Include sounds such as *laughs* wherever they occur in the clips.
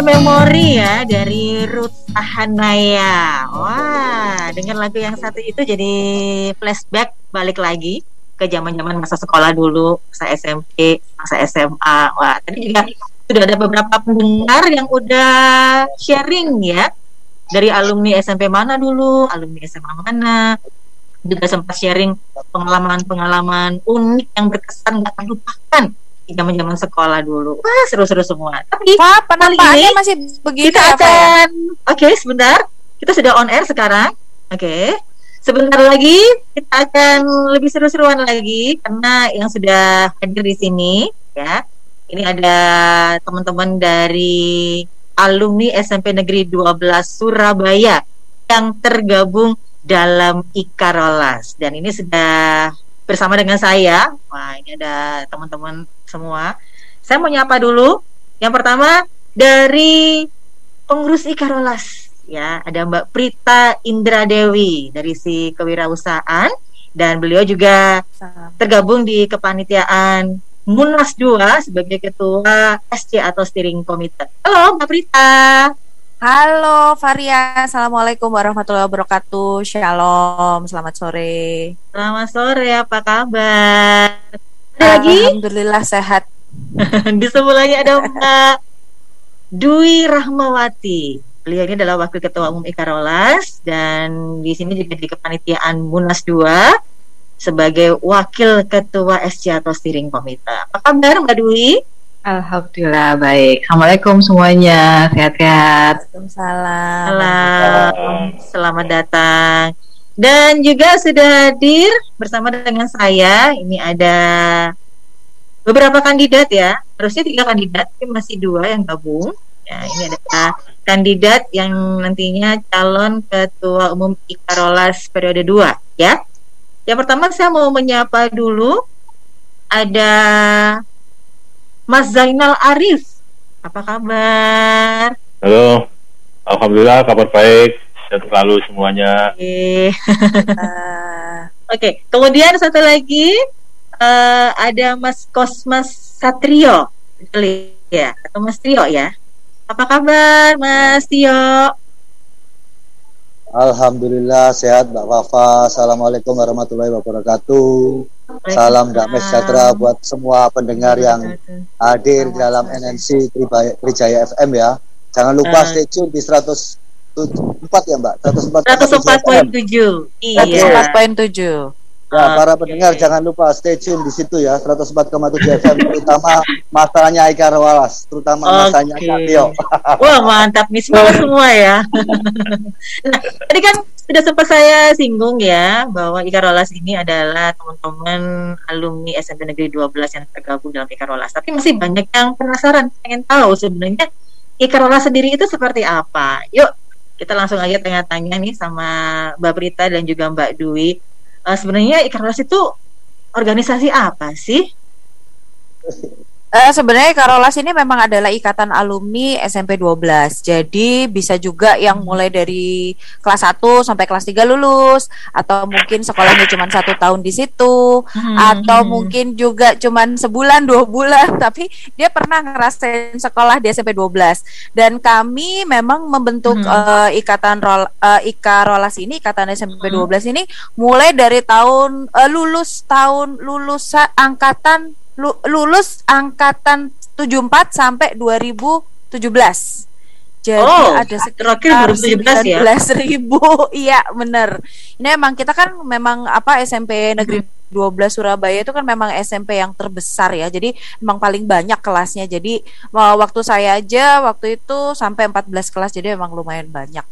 memori ya dari Ruth Ahanaya. Wah, dengan lagu yang satu itu jadi flashback balik lagi ke zaman-zaman masa sekolah dulu, masa SMP, masa SMA. Wah, tadi juga sudah ada beberapa pendengar yang udah sharing ya dari alumni SMP mana dulu, alumni SMA mana, juga sempat sharing pengalaman-pengalaman unik yang berkesan gak terlupakan zaman zaman sekolah dulu. Wah seru-seru semua. Tapi penampakannya ini masih begitu kita ya, ya? akan, oke sebentar, kita sudah on air sekarang. Oke, sebentar lagi kita akan lebih seru-seruan lagi karena yang sudah hadir di sini ya. Ini ada teman-teman dari alumni SMP Negeri 12 Surabaya yang tergabung dalam Ikarolas dan ini sudah bersama dengan saya. Wah, ini ada teman-teman semua. Saya mau nyapa dulu. Yang pertama dari pengurus Ikarolas ya, ada Mbak Prita Indra Dewi dari si kewirausahaan dan beliau juga tergabung di kepanitiaan Munas 2 sebagai ketua SC atau steering committee. Halo Mbak Prita. Halo Varia, Assalamualaikum warahmatullahi wabarakatuh Shalom, selamat sore Selamat sore, apa kabar? Ada lagi? Alhamdulillah sehat *laughs* di sebelahnya ada Mbak Dwi Rahmawati. Beliau ini adalah Wakil Ketua Umum Ikarolas dan di sini juga di kepanitiaan Munas 2 sebagai Wakil Ketua SC atau Steering Komite. Apa kabar Mbak Dwi? Alhamdulillah baik. Assalamualaikum semuanya. Sehat-sehat. Waalaikumsalam Salam, selamat datang. Dan juga sudah hadir bersama dengan saya. Ini ada beberapa kandidat ya. Harusnya tiga kandidat, tapi masih dua yang gabung. Ya, ini adalah kandidat yang nantinya calon ketua umum Ikarolas periode 2 ya. Yang pertama saya mau menyapa dulu ada Mas Zainal Arif. Apa kabar? Halo, Alhamdulillah kabar baik, sehat selalu semuanya. Oke. Ah, *laughs* Oke, kemudian satu lagi eh, ada Mas Kosmas Satrio, ya, atau Mas Trio ya. Apa kabar, Mas Tio? Alhamdulillah sehat Mbak Wafa. Assalamualaikum warahmatullahi wabarakatuh. Salam damai sejahtera buat semua pendengar yang hadir di dalam NNC Trijaya FM ya. Jangan lupa Ah. stay tune di 104 ya Mbak. 104 FM. 104.7. Iya. 104.7 Ya, para pendengar jangan lupa stay tune di situ ya 104,7 FM terutama masalahnya Ika Rawalas, terutama masalahnya Oke. Kak Tio. *laughs* Wah mantap nih semua semua ya. *laughs* nah tadi kan sudah sempat saya singgung ya bahwa Ikarolas ini adalah teman-teman alumni SMP Negeri 12 yang tergabung dalam Ikarolas. Tapi masih banyak yang penasaran, pengen tahu sebenarnya Ikarolas sendiri itu seperti apa. Yuk kita langsung aja tanya-tanya nih sama Mbak Prita dan juga Mbak Dwi. Eh, sebenarnya Ikarolas itu organisasi apa sih? Eh, sebenarnya Karolas ini memang adalah ikatan alumni SMP 12. Jadi bisa juga yang mulai dari kelas 1 sampai kelas 3 lulus atau mungkin sekolahnya cuma satu tahun di situ atau Hmm. mungkin juga cuman sebulan dua bulan *laughs* tapi dia pernah ngerasain sekolah di SMP 12 dan kami memang membentuk Hmm. eh, ikatan rol eh, Ika Rolas ini ikatan SMP Hmm. 12 ini mulai dari tahun eh, lulus tahun lulus angkatan lulus angkatan 74 sampai 2017 jadi Oh, ada sekitar 2017 ya? 19 ribu. *laughs* Iya bener. Ini emang kita kan memang apa SMP negeri 12 Surabaya itu kan memang SMP yang terbesar ya. Jadi memang paling banyak kelasnya. Jadi waktu saya aja waktu itu sampai 14 kelas jadi memang lumayan banyak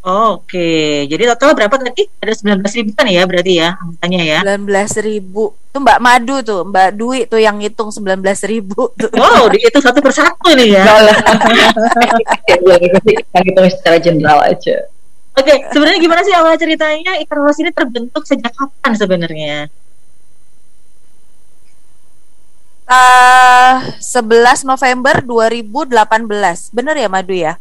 Oke, jadi total berapa tadi? Ada 19 ribuan ya berarti ya angkanya ya? 19 ribu tuh Mbak Madu tuh Mbak Dwi tuh yang ngitung 19 ribu tuh Wow, di- itu satu persatu nih ya. *laughs* Kita hitung secara general aja. Oke, sebenarnya gimana sih awal ceritanya Ikan Los ini terbentuk sejak kapan sebenarnya? Eh, 11 November 2018 bener ya Madu ya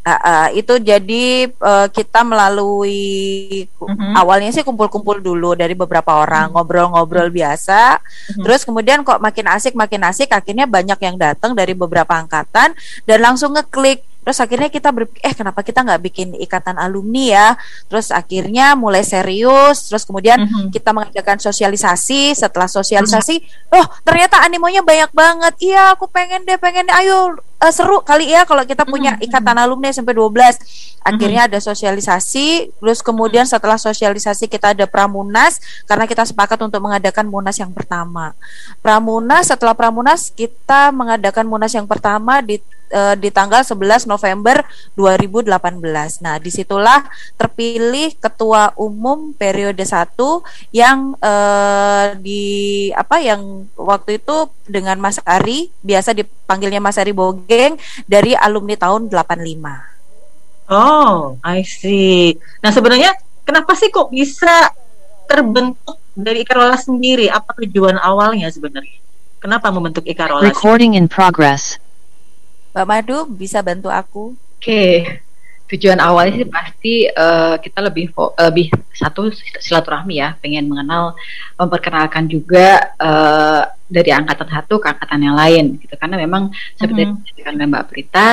Ah, ah, itu jadi eh, kita melalui Mhm. awalnya sih kumpul-kumpul dulu dari beberapa orang ngobrol-ngobrol biasa. Mhm. terus kemudian kok makin asik makin asik akhirnya banyak yang datang dari beberapa angkatan dan langsung ngeklik. Terus akhirnya kita berpikir eh kenapa kita nggak bikin ikatan alumni ya? Terus akhirnya mulai serius terus kemudian Mhm. kita mengadakan sosialisasi. Setelah sosialisasi oh ternyata animonya banyak banget. Iya aku pengen deh pengen deh. Ayo uh, seru kali ya kalau kita punya ikatan alumni SMP 12. Akhirnya ada sosialisasi, terus kemudian setelah sosialisasi kita ada pramunas karena kita sepakat untuk mengadakan munas yang pertama. Pramunas setelah pramunas kita mengadakan munas yang pertama di eh, di tanggal 11 November 2018. Nah, di situlah terpilih ketua umum periode 1 yang eh, di apa yang waktu itu dengan Mas Ari, biasa dipanggilnya Mas Ari Bogeng dari alumni tahun 85. Oh, I see. Nah, sebenarnya kenapa sih kok bisa terbentuk dari Ikarolas sendiri? Apa tujuan awalnya sebenarnya? Kenapa membentuk Ikarolas? Recording in progress. Mbak Madu bisa bantu aku? Oke, tujuan awalnya sih pasti eh, kita lebih lebih satu silaturahmi ya, pengen mengenal, memperkenalkan juga eh, dari angkatan satu ke angkatan yang lain gitu. Karena memang seperti yang disampaikan oleh Mbak Prita,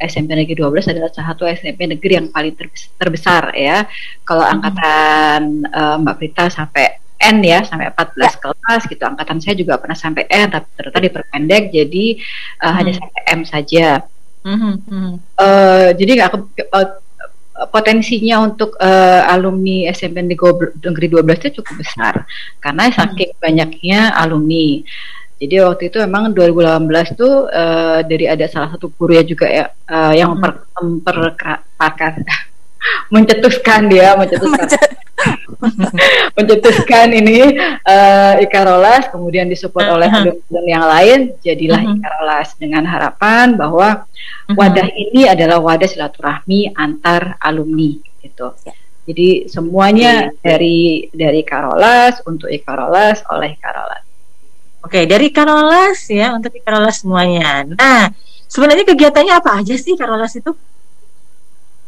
SMP Negeri 12 adalah salah satu SMP negeri yang paling terbes- terbesar ya. Kalau angkatan eh, Mbak Prita sampai N ya sampai 14 kelas gitu. Angkatan saya juga pernah sampai N tapi ternyata diperpendek jadi eh, hanya sampai M saja. Mhm, mhm. Eh, jadi nggak ke- eh, potensinya untuk eh, alumni SMP Negeri Negeri 12 itu cukup besar. Karena saking banyaknya alumni. Jadi waktu itu memang 2018 tuh eh, dari ada salah satu guru ya juga ya eh, yang memper, memperkarakan *laughs* mencetuskan dia mencetuskan *laughs* mencetuskan ini eh, Ikarolas kemudian disupport oleh Uh-huh. alumni yang lain jadilah Mhm. Ikarolas dengan harapan bahwa Mhm. wadah ini adalah wadah silaturahmi antar alumni gitu. Ya. Jadi semuanya dari dari Karolas untuk Ikarolas oleh Karolas. Oke, dari Ikarolas ya untuk Ikarolas semuanya. Nah, sebenarnya kegiatannya apa aja sih Ikarolas itu?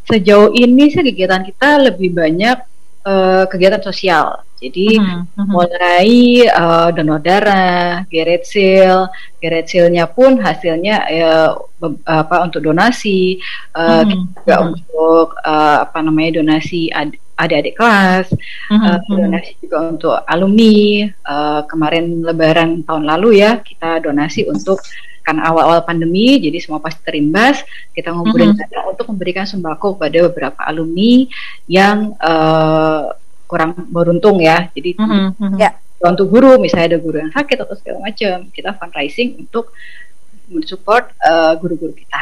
Sejauh ini sih kegiatan kita lebih banyak eh, kegiatan sosial. Jadi Mhm, mhm. mulai eh, donor darah, geret sale, geret sale-nya pun hasilnya ya, be- apa untuk donasi, eh, Mhm, kita juga mhm. untuk eh, apa namanya donasi ad- adik-adik kelas, Mhm, eh, mhm. donasi juga untuk alumni. Eh, kemarin Lebaran tahun lalu ya kita donasi untuk kan awal-awal pandemi, jadi semua pasti terimbas. Kita ngumpulin Mhm. dana untuk memberikan sembako kepada beberapa alumni yang eh, kurang beruntung ya. Jadi Mhm, mhm. Ya. untuk guru, misalnya ada guru yang sakit atau segala macam, kita fundraising untuk mensupport eh, guru-guru kita.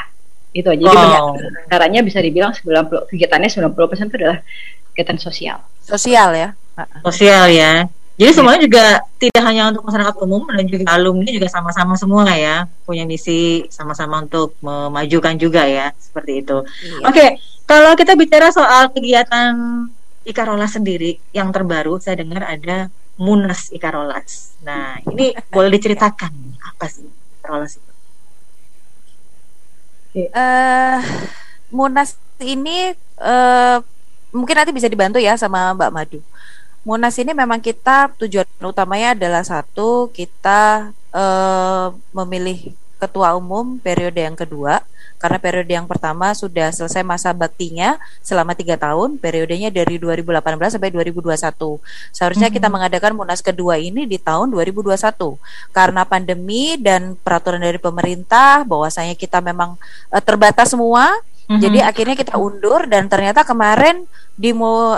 Itu aja. Jadi Wow. banyak- caranya bisa dibilang 90 kegiatannya 90% itu adalah kegiatan sosial. Sosial ya. Sosial ya. Jadi semuanya juga tidak hanya untuk masyarakat umum dan juga alumni juga sama-sama semua ya punya misi sama-sama untuk memajukan juga ya seperti itu. Iya. Oke, kalau kita bicara soal kegiatan Ikarolas sendiri yang terbaru, saya dengar ada Munas Ikarolas. Nah, ini *laughs* boleh diceritakan apa sih Ikarolas itu? eh Munas ini eh mungkin nanti bisa dibantu ya sama Mbak Madu. Munas ini memang kita tujuan utamanya adalah satu kita eh memilih ketua umum periode yang kedua. Karena periode yang pertama sudah selesai masa baktinya selama tiga tahun periodenya dari 2018 sampai 2021 seharusnya kita Mhm. mengadakan munas kedua ini di tahun 2021 karena pandemi dan peraturan dari pemerintah bahwasanya kita memang eh, terbatas semua jadi akhirnya kita undur dan ternyata kemarin di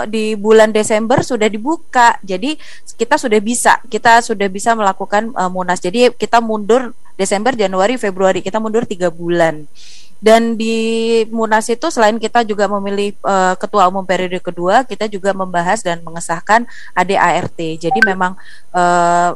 di bulan Desember sudah dibuka. Jadi kita sudah bisa kita sudah bisa melakukan uh, munas. Jadi kita mundur Desember, Januari, Februari kita mundur tiga bulan. Dan di munas itu selain kita juga memilih uh, ketua umum periode kedua, kita juga membahas dan mengesahkan ADART. Jadi memang uh,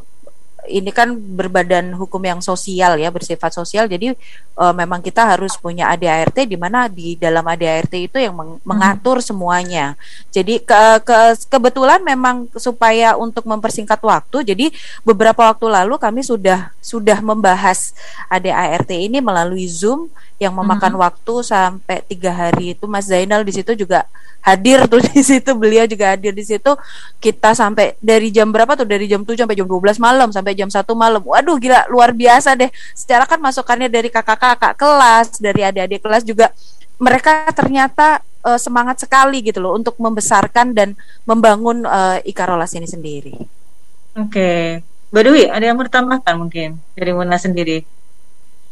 ini kan berbadan hukum yang sosial ya bersifat sosial. Jadi eh, memang kita harus punya ADART di mana di dalam ADART itu yang meng- mengatur semuanya. Jadi ke, ke- kebetulan memang supaya untuk mempersingkat waktu jadi beberapa waktu lalu kami sudah sudah membahas ADART ini melalui Zoom yang memakan waktu sampai tiga hari itu. Mas Zainal di situ juga hadir tuh *laughs* di situ beliau juga hadir di situ. Kita sampai dari jam berapa tuh? Dari jam 7 sampai jam 12 malam sampai jam 1 malam waduh gila luar biasa deh secara kan masukannya dari kakak-kakak kelas dari adik-adik kelas juga mereka ternyata eh, semangat sekali gitu loh untuk membesarkan dan membangun eh, Ikarolas ini sendiri Oke. Mbak Dewi, ada yang mau ditambahkan mungkin dari Munas sendiri?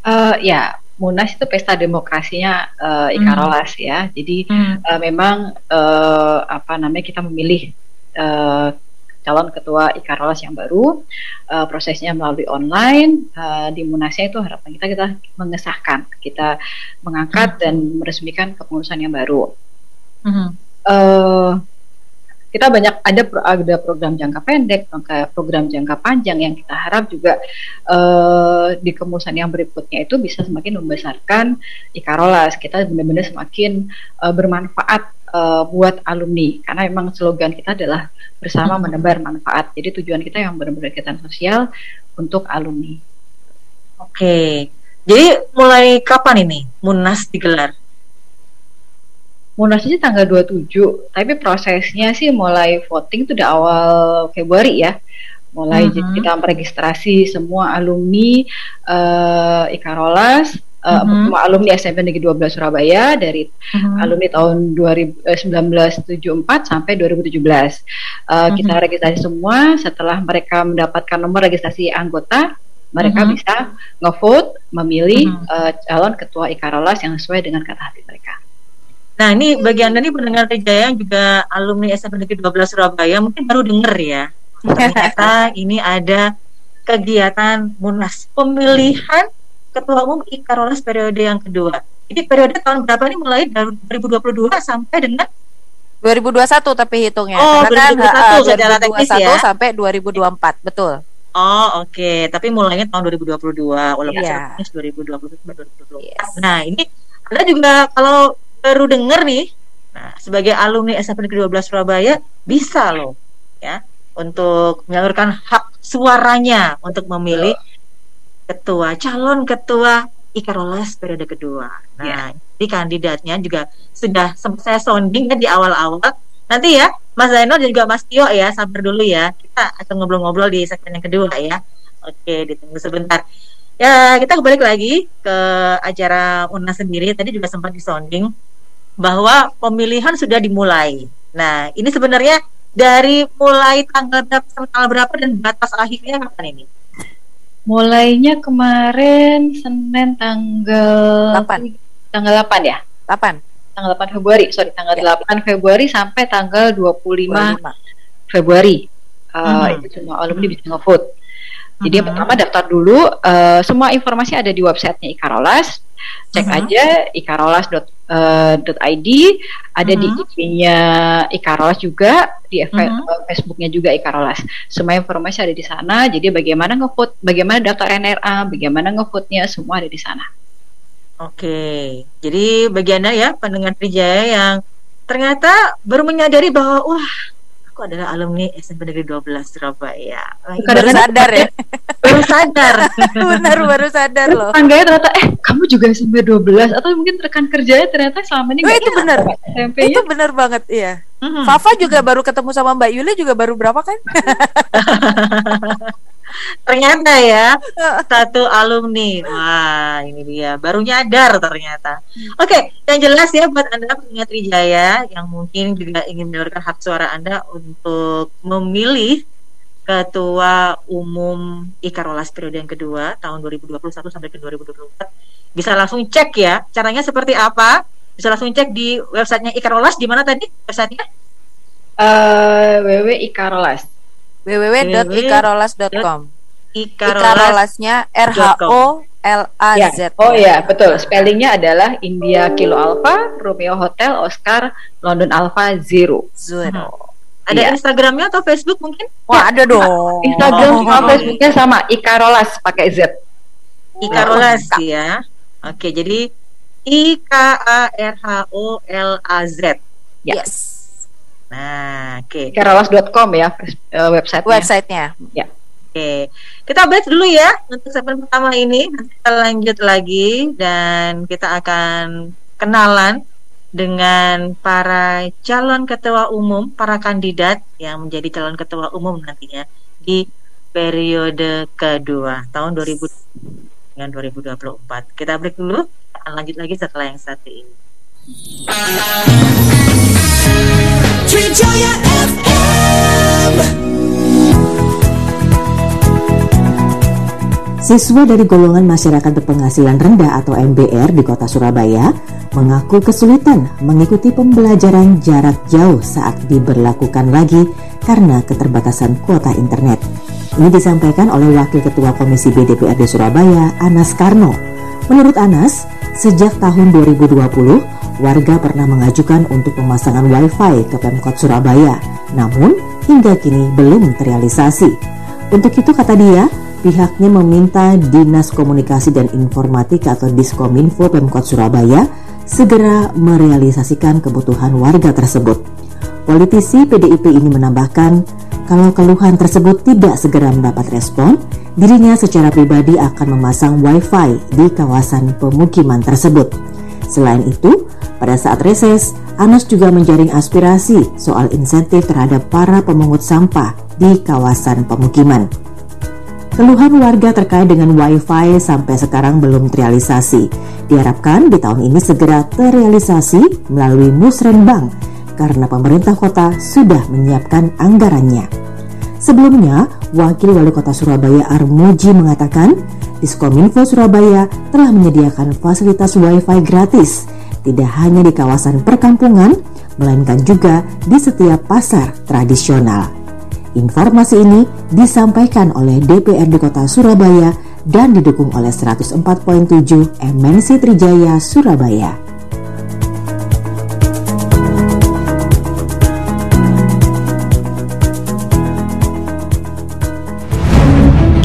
Eh, ya, Munas itu pesta demokrasinya uh, Ikarolas hmm. ya. Jadi hmm. uh, memang uh, apa namanya kita memilih uh, calon ketua Ikarolas yang baru. Uh, prosesnya melalui online uh, di Munasnya itu harapan kita kita mengesahkan, kita mengangkat hmm. dan meresmikan kepengurusan yang baru. Hmm. Uh, kita banyak ada ada program jangka pendek, program jangka panjang yang kita harap juga uh, di kemudian yang berikutnya itu bisa semakin membesarkan Ikarolas. Kita benar-benar semakin uh, bermanfaat uh, buat alumni karena memang slogan kita adalah bersama menebar manfaat. Jadi tujuan kita yang benar-benar kegiatan sosial untuk alumni. Oke. Jadi mulai kapan ini Munas digelar? Munasnya tanggal 27, tapi prosesnya sih mulai voting itu udah awal Februari ya. Mulai mm -hmm. kita meregistrasi semua alumni uh, Ikarolas, uh, mm -hmm. alumni SMP Negeri 12 Surabaya dari mm -hmm. alumni tahun 2000, eh, 1974 sampai 2017. Uh, mm -hmm. Kita registrasi semua. Setelah mereka mendapatkan nomor registrasi anggota, mereka mm -hmm. bisa ngevote memilih mm -hmm. uh, calon ketua Ikarolas yang sesuai dengan kata hati mereka. Nah ini bagi anda nih pendengar Trijaya yang juga alumni SMP Negeri 12 Surabaya mungkin baru dengar ya *laughs* ternyata ini ada kegiatan munas pemilihan ketua umum Ikarolas periode yang kedua. Ini periode tahun berapa nih mulai dari 2022 sampai dengan 2021 tapi hitungnya oh, karena 2021 kan, uh, secara teknis ya sampai 2024 betul. Oh oke, okay. tapi mulainya tahun 2022 walaupun yeah. 2020 2024. Yes. Nah ini ada juga kalau baru denger nih, nah sebagai alumni SMP Negeri 12 Surabaya bisa loh ya untuk menyalurkan hak suaranya untuk memilih ketua calon ketua Ikarolas periode kedua. Nah, yeah. ini kandidatnya juga sudah saya sounding kan di awal-awal. Nanti ya, Mas Zainal dan juga Mas Tio ya, sabar dulu ya. Kita akan ngobrol-ngobrol di segmen yang kedua ya. Oke, ditunggu sebentar. Ya, kita kembali lagi ke acara UNAS sendiri. Tadi juga sempat disonding bahwa pemilihan sudah dimulai. Nah, ini sebenarnya dari mulai tanggal berapa, tanggal berapa dan batas akhirnya kapan ini? Mulainya kemarin Senin tanggal 8. Tanggal 8 ya? 8. Tanggal 8 Februari, sorry, tanggal ya. 8 Februari sampai tanggal 25, 25. Februari. Uh, hmm. Itu semua alumni bisa ngevote. Jadi yang pertama daftar dulu, uh, semua informasi ada di websitenya Ikarolas. Cek uh -huh. aja ikarolas.id, uh, ada uh -huh. di IG-nya Ikarolas juga, di uh -huh. Facebook-nya juga Ikarolas. Semua informasi ada di sana. Jadi bagaimana ngevote, bagaimana daftar NRA, bagaimana ngevote-nya, semua ada di sana. Oke, jadi bagiannya ya pendengar Trijaya yang ternyata baru menyadari bahwa wah aku adalah alumni SMP Negeri 12 Surabaya. Bukan baru sadar ya. *laughs* baru sadar. *laughs* Benar baru sadar loh. Tangganya ternyata eh kamu juga SMP 12 atau mungkin rekan kerjanya ternyata selama ini oh, itu benar. Itu benar banget iya. Hmm. Fafa juga baru ketemu sama Mbak Yuli juga baru berapa kan? *laughs* ternyata ya satu alumni. Wah ini dia. Baru nyadar ternyata. Oke okay, yang jelas ya buat anda pengingat Trijaya yang mungkin juga ingin menyalurkan hak suara anda untuk memilih ketua umum Ikarolas periode yang kedua tahun 2021 sampai ke 2024 bisa langsung cek ya caranya seperti apa. Bisa langsung cek di websitenya Ikarolas di mana tadi websitenya? Uh, www.ikarolas www.ikarolas.com. Ikarolasnya R H O L A Z. Ya. Oh ya, betul. Spellingnya adalah India Kilo Alpha, Romeo Hotel, Oscar, London Alpha Zero. Zero. Hmm. Ada ya. Instagramnya atau Facebook mungkin? Wah ada dong. Instagram oh. *laughs* sama Facebooknya sama Ikarolas pakai Z. Ikarolas oh. ya. Oke, jadi I K A R H O L A Z. Yes. Nah, oke. Okay. Karawas.com ya uh, websitenya. Websitenya. Ya. Oke, okay. kita break dulu ya untuk segmen pertama ini. Nanti kita lanjut lagi dan kita akan kenalan dengan para calon ketua umum, para kandidat yang menjadi calon ketua umum nantinya di periode kedua tahun 2000 dengan 2024. Kita break dulu, akan lanjut lagi setelah yang satu ini. Siswa dari golongan masyarakat berpenghasilan rendah atau MBR di kota Surabaya mengaku kesulitan mengikuti pembelajaran jarak jauh saat diberlakukan lagi karena keterbatasan kuota internet. Ini disampaikan oleh Wakil Ketua Komisi BDPRD Surabaya, Anas Karno. Menurut Anas, sejak tahun 2020, warga pernah mengajukan untuk pemasangan WiFi ke Pemkot Surabaya, namun hingga kini belum terrealisasi. Untuk itu kata dia, pihaknya meminta Dinas Komunikasi dan Informatika atau Diskominfo Pemkot Surabaya segera merealisasikan kebutuhan warga tersebut. Politisi PDIP ini menambahkan, kalau keluhan tersebut tidak segera mendapat respon, dirinya secara pribadi akan memasang WiFi di kawasan pemukiman tersebut. Selain itu, pada saat reses, Anas juga menjaring aspirasi soal insentif terhadap para pemungut sampah di kawasan pemukiman. Keluhan warga terkait dengan WiFi sampai sekarang belum terrealisasi. Diharapkan di tahun ini segera terrealisasi melalui Musrenbang karena pemerintah kota sudah menyiapkan anggarannya. Sebelumnya, Wakil Wali Kota Surabaya Armuji mengatakan, Diskominfo Surabaya telah menyediakan fasilitas WiFi gratis, tidak hanya di kawasan perkampungan, melainkan juga di setiap pasar tradisional. Informasi ini disampaikan oleh DPRD Kota Surabaya dan didukung oleh 104.7 MNC Trijaya Surabaya.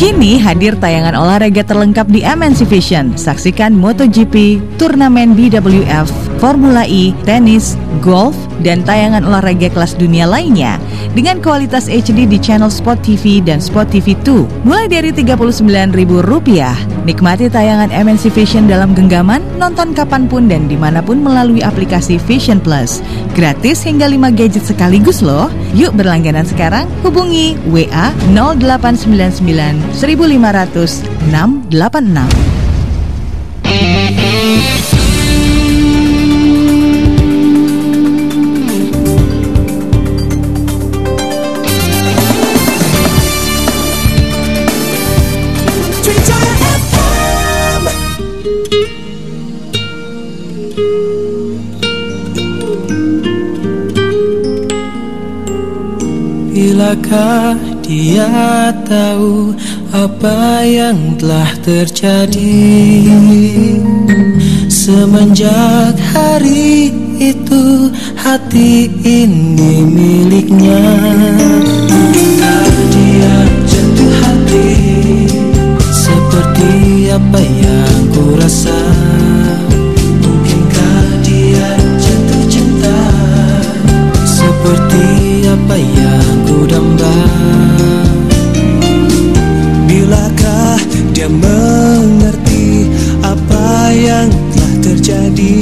Kini hadir tayangan olahraga terlengkap di MNC Vision. Saksikan MotoGP, turnamen BWF, Formula E, tenis, golf, dan tayangan olahraga kelas dunia lainnya dengan kualitas HD di channel Sport TV dan Sport TV 2 mulai dari Rp39.000. Nikmati tayangan MNC Vision dalam genggaman, nonton kapan pun dan di mana pun melalui aplikasi Vision Plus. Gratis hingga 5 gadget sekaligus loh. Yuk berlangganan sekarang, hubungi WA 0899 1500 686. Bilakah dia tahu apa yang telah terjadi? Semenjak hari itu hati ini miliknya. Dia jatuh hati Seperti apa yang ku rasa Mungkinkah dia jatuh cinta? Seperti apa yang damba Bilakah dia mengerti apa yang telah terjadi?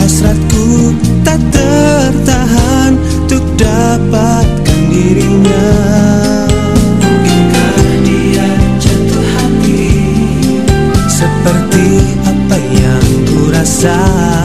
Hasratku tak tertahan untuk dapatkan dirinya. Mungkinkah dia jatuh hati? Seperti apa yang ku rasa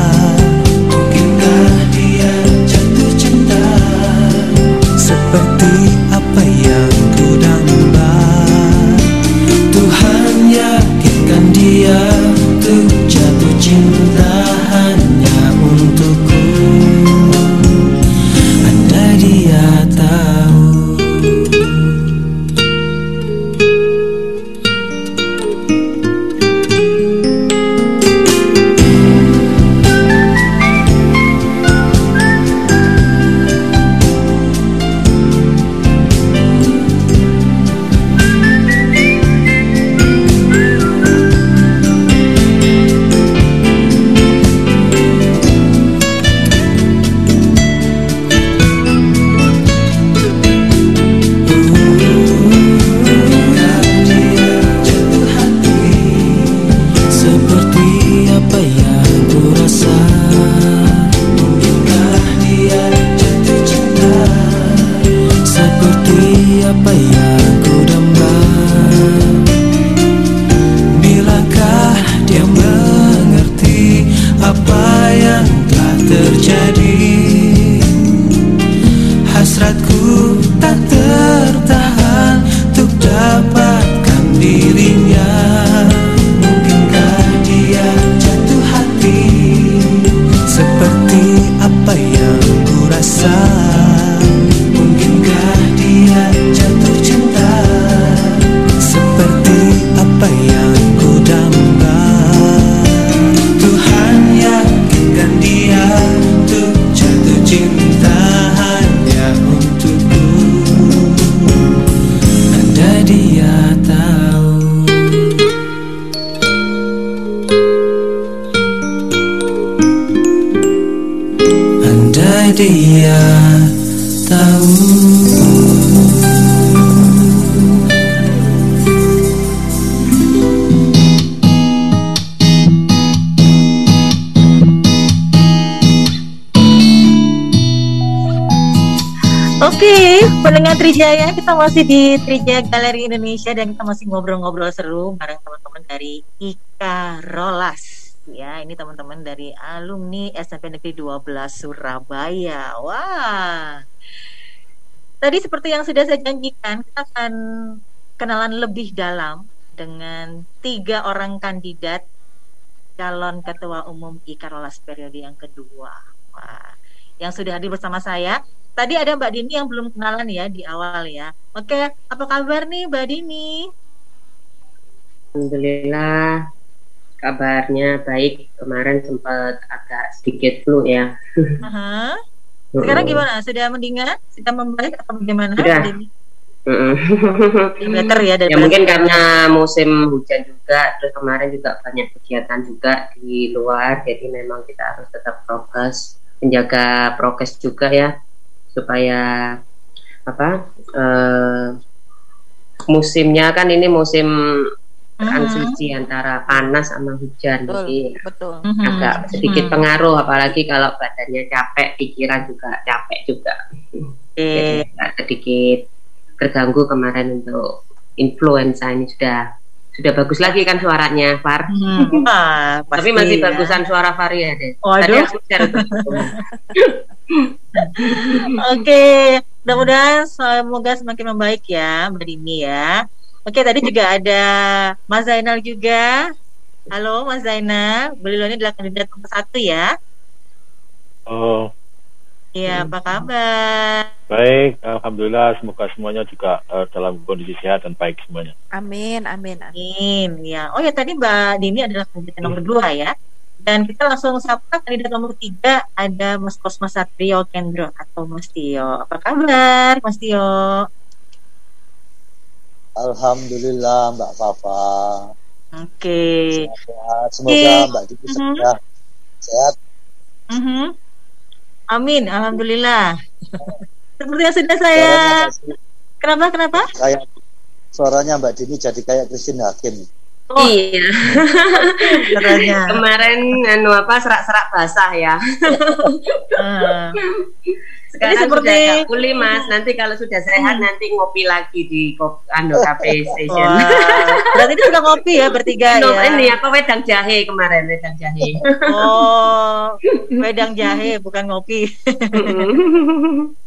Trijaya, kita masih di Trijaya Galeri Indonesia dan kita masih ngobrol-ngobrol seru bareng teman-teman dari Ika Rolas. Ya, ini teman-teman dari alumni SMP Negeri 12 Surabaya. Wah. Tadi seperti yang sudah saya janjikan, kita akan kenalan lebih dalam dengan tiga orang kandidat calon ketua umum Ika Rolas periode yang kedua. Wah, yang sudah hadir bersama saya Tadi ada Mbak Dini yang belum kenalan ya di awal ya. Oke, apa kabar nih Mbak Dini? Alhamdulillah kabarnya baik. Kemarin sempat agak sedikit flu ya. Aha. *laughs* Sekarang gimana? Sudah mendingan? Sudah membaik atau bagaimana? Sudah. Mbak Dini? Better ya Ya mungkin karena musim hujan juga, terus kemarin juga banyak kegiatan juga di luar, jadi memang kita harus tetap prokes, menjaga prokes juga ya, supaya apa eh, musimnya kan ini musim transisi antara panas sama hujan, Betul, jadi betul. agak sedikit Mhm. pengaruh, apalagi kalau badannya capek, pikiran juga capek juga. Jadi agak sedikit terganggu kemarin untuk influenza ini sudah sudah bagus lagi kan suaranya Far. Hmm, Tapi pasti masih ya. bagusan suara Far ya deh. Waduh. Tadi aku share. *laughs* Oke, mudah-mudahan semoga semakin membaik ya Mbak Dini ya. Oke, tadi juga ada Mas Zainal juga. Halo Mas Zainal, beliau ini adalah kandidat nomor satu ya. Oh, Iya, apa kabar? baik. Alhamdulillah. Semoga semuanya juga eh, dalam kondisi sehat dan baik semuanya. Amin, amin, amin. Amin. Ya. Oh ya tadi Mbak Dini adalah kandidat nomor dua ya. Dan kita langsung sapa kandidat nomor tiga ada Mas Kosma Satrio Kendro atau Mas Tio. Apa kabar Mas Tio? Alhamdulillah Mbak Fafa. Oke. Sehat. Semoga. Mbak Dini Mhm. sehat. Sehat. Mhm. Amin, alhamdulillah. *laughs* Seperti yang sudah saya Suaranya kenapa kenapa? kayak suaranya Mbak Dini jadi kayak Christine Hakim. Oh, Iya. *laughs* suaranya. Kemarin anu apa serak-serak basah ya. *laughs* Ah. Sekarang seperti- sudah agak pulih Mas. Nanti kalau sudah sehat nanti ngopi lagi di kop, anu cafe station. Wah, berarti ini sudah ngopi ya bertiga *laughs* Minum ya. ini apa wedang jahe kemarin wedang jahe. Oh, wedang jahe *laughs* bukan ngopi.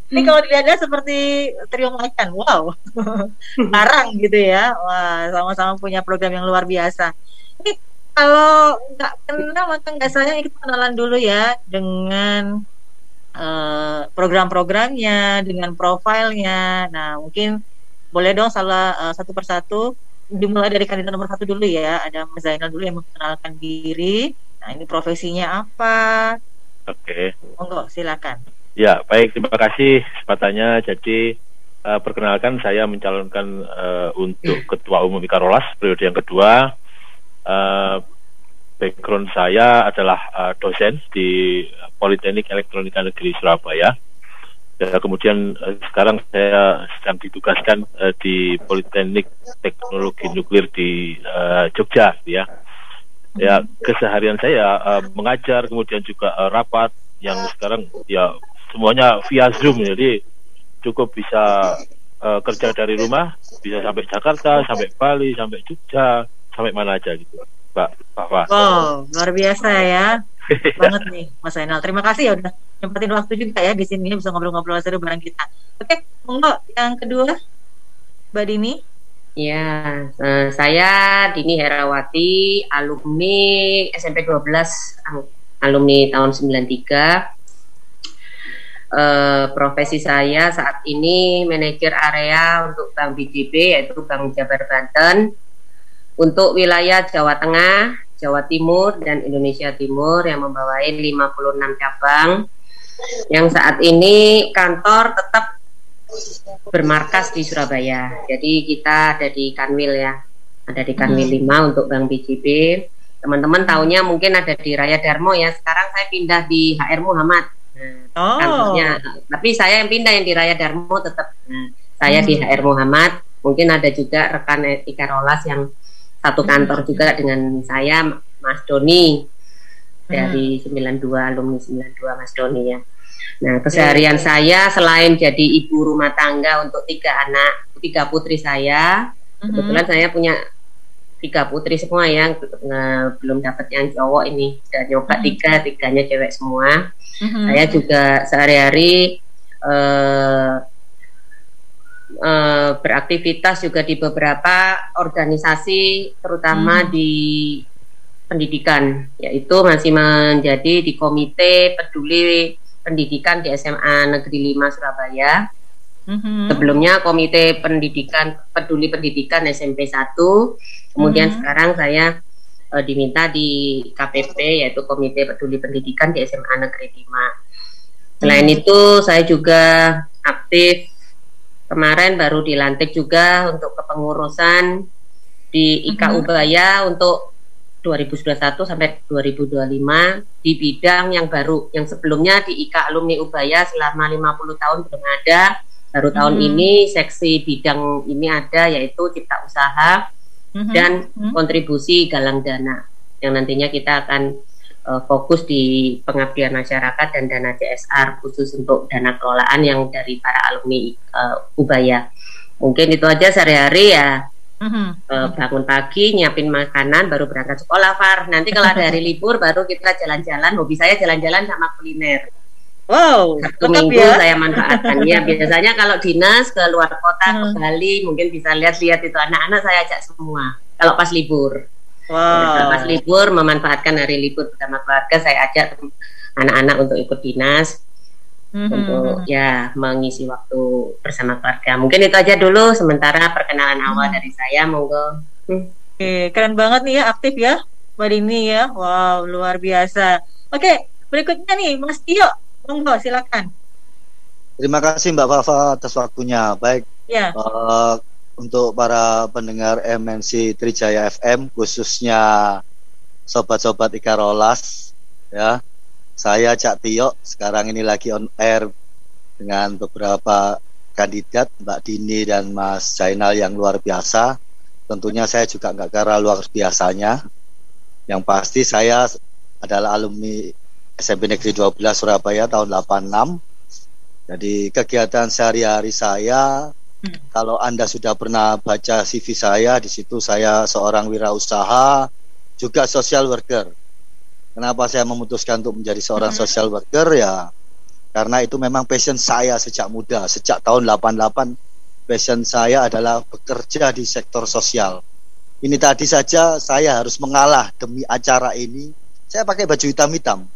Ini kalau dilihat seperti trio makan, wow, *laughs* larang gitu ya. Wah, sama-sama punya program yang luar biasa. Ini kalau nggak kenal maka nggak sayang kita kenalan dulu ya dengan eh, program-programnya, dengan profilnya. Nah, mungkin boleh dong salah eh, satu persatu dimulai dari kandidat nomor satu dulu ya. Ada Mas Zainal dulu yang mengenalkan diri. Nah, ini profesinya apa? Oke. Monggo, silakan. Ya, baik. Terima kasih kesempatannya. Jadi, eh, perkenalkan saya mencalonkan eh, untuk *clears throat* Ketua Umum Ikarolas periode yang kedua. Eh, background saya adalah eh, dosen di Politeknik Elektronika Negeri Surabaya. Ya, kemudian eh, sekarang saya sedang ditugaskan eh, di Politeknik Teknologi Nuklir di eh, Jogja, ya. Ya, keseharian saya eh, mengajar, kemudian juga eh, rapat yang sekarang ya semuanya via Zoom, jadi cukup bisa eh, kerja dari rumah, bisa sampai Jakarta, sampai Bali, sampai Jogja, sampai mana aja gitu, Pak Pak Pak. Wow, luar biasa ya. *laughs* banget nih Mas Zainal. Terima kasih ya udah nyempetin waktu juga ya di sini bisa ngobrol-ngobrol seru bareng kita. Oke, monggo yang kedua Mbak Dini. Ya, eh, saya Dini Herawati, alumni SMP 12, ang- alumni tahun 93. Eh, profesi saya saat ini manajer area untuk Bank BJB yaitu Bank Jabar Banten untuk wilayah Jawa Tengah, Jawa Timur dan Indonesia Timur yang membawahi 56 cabang yang saat ini kantor tetap bermarkas di Surabaya. Jadi kita ada di Kanwil ya, ada di Kanwil 5 untuk Bank BJB. Teman-teman tahunya mungkin ada di Raya Darmo ya. Sekarang saya pindah di HR Muhammad. Nah, Oh. kampusnya. Tapi saya yang pindah yang di Raya Darmo tetap nah, saya di Hmm. HR Muhammad. Mungkin ada juga rekan Ika Rolas yang satu Hmm. kantor juga dengan saya Mas Doni Hmm. dari 92 alumni 92 Mas Doni ya. Nah, keseharian saya selain jadi ibu rumah tangga untuk tiga anak, tiga putri saya, Mhm. kebetulan saya punya tiga putri semua yang belum dapat yang cowok ini, sudah nyoba tiga, tiganya cewek semua. Saya juga sehari-hari eh, eh, beraktivitas juga di beberapa organisasi, terutama Hmm. di pendidikan, yaitu masih menjadi di Komite Peduli Pendidikan di SMA Negeri 5 Surabaya. Mhm. Sebelumnya Komite Pendidikan Peduli Pendidikan SMP 1, kemudian Mhm. sekarang saya eh, diminta di KPP yaitu Komite Peduli Pendidikan di SMA Negeri 5. Selain Mhm. itu saya juga aktif kemarin baru dilantik juga untuk kepengurusan di IKA Mhm. Ubaya untuk 2021 sampai 2025 di bidang yang baru yang sebelumnya di IKA Alumni Ubaya selama 50 tahun belum ada baru tahun Mhm. ini seksi bidang ini ada yaitu cipta usaha Mhm. dan Mhm. kontribusi galang dana yang nantinya kita akan uh, fokus di pengabdian masyarakat dan dana CSR khusus untuk dana kelolaan yang dari para alumni uh, Ubaya. Mungkin itu aja sehari-hari ya Mhm. uh, bangun pagi nyiapin makanan baru berangkat sekolah Far. Nanti kalau ada hari libur baru kita jalan-jalan. Hobi saya jalan-jalan sama kuliner. Wow, lengkap Minggu ya. saya manfaatkan. Ya biasanya kalau dinas ke luar kota ke Hmm. Bali mungkin bisa lihat-lihat itu anak-anak saya ajak semua. Kalau pas libur. Wow. pas libur memanfaatkan hari libur bersama keluarga saya ajak anak-anak untuk ikut dinas Mhm. untuk ya mengisi waktu bersama keluarga. Mungkin itu aja dulu sementara perkenalan awal Hmm. dari saya monggo. Hmm. Oke, keren banget nih ya aktif ya Mbak Dini ya. Wow, luar biasa. Oke, berikutnya nih Mas Tio, monggo silakan. Terima kasih Mbak Fafa atas waktunya. Baik Ya. eh, untuk para pendengar MNC Trijaya FM khususnya sobat-sobat Ika Rolas ya. Saya Cak Tio sekarang ini lagi on air dengan beberapa kandidat Mbak Dini dan Mas Jainal yang luar biasa. Tentunya saya juga nggak kira luar biasanya. Yang pasti saya adalah alumni SMP Negeri 12 Surabaya tahun 86. Jadi kegiatan sehari-hari saya kalau Anda sudah pernah baca CV saya, di situ saya seorang wirausaha, juga social worker. Kenapa saya memutuskan untuk menjadi seorang Mhm. social worker ya? Karena itu memang passion saya sejak muda, sejak tahun 88 passion saya adalah bekerja di sektor sosial. Ini tadi saja saya harus mengalah demi acara ini. Saya pakai baju hitam-hitam.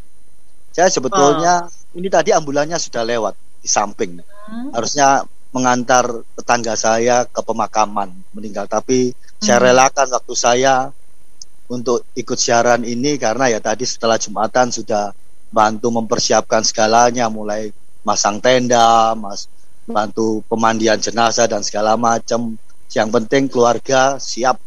Saya sebetulnya ini tadi ambulannya sudah lewat di samping Hmm. harusnya mengantar tetangga saya ke pemakaman meninggal tapi saya Hmm. relakan waktu saya untuk ikut siaran ini karena ya tadi setelah Jumatan sudah bantu mempersiapkan segalanya mulai masang tenda, mas bantu pemandian jenazah dan segala macam. Yang penting keluarga siap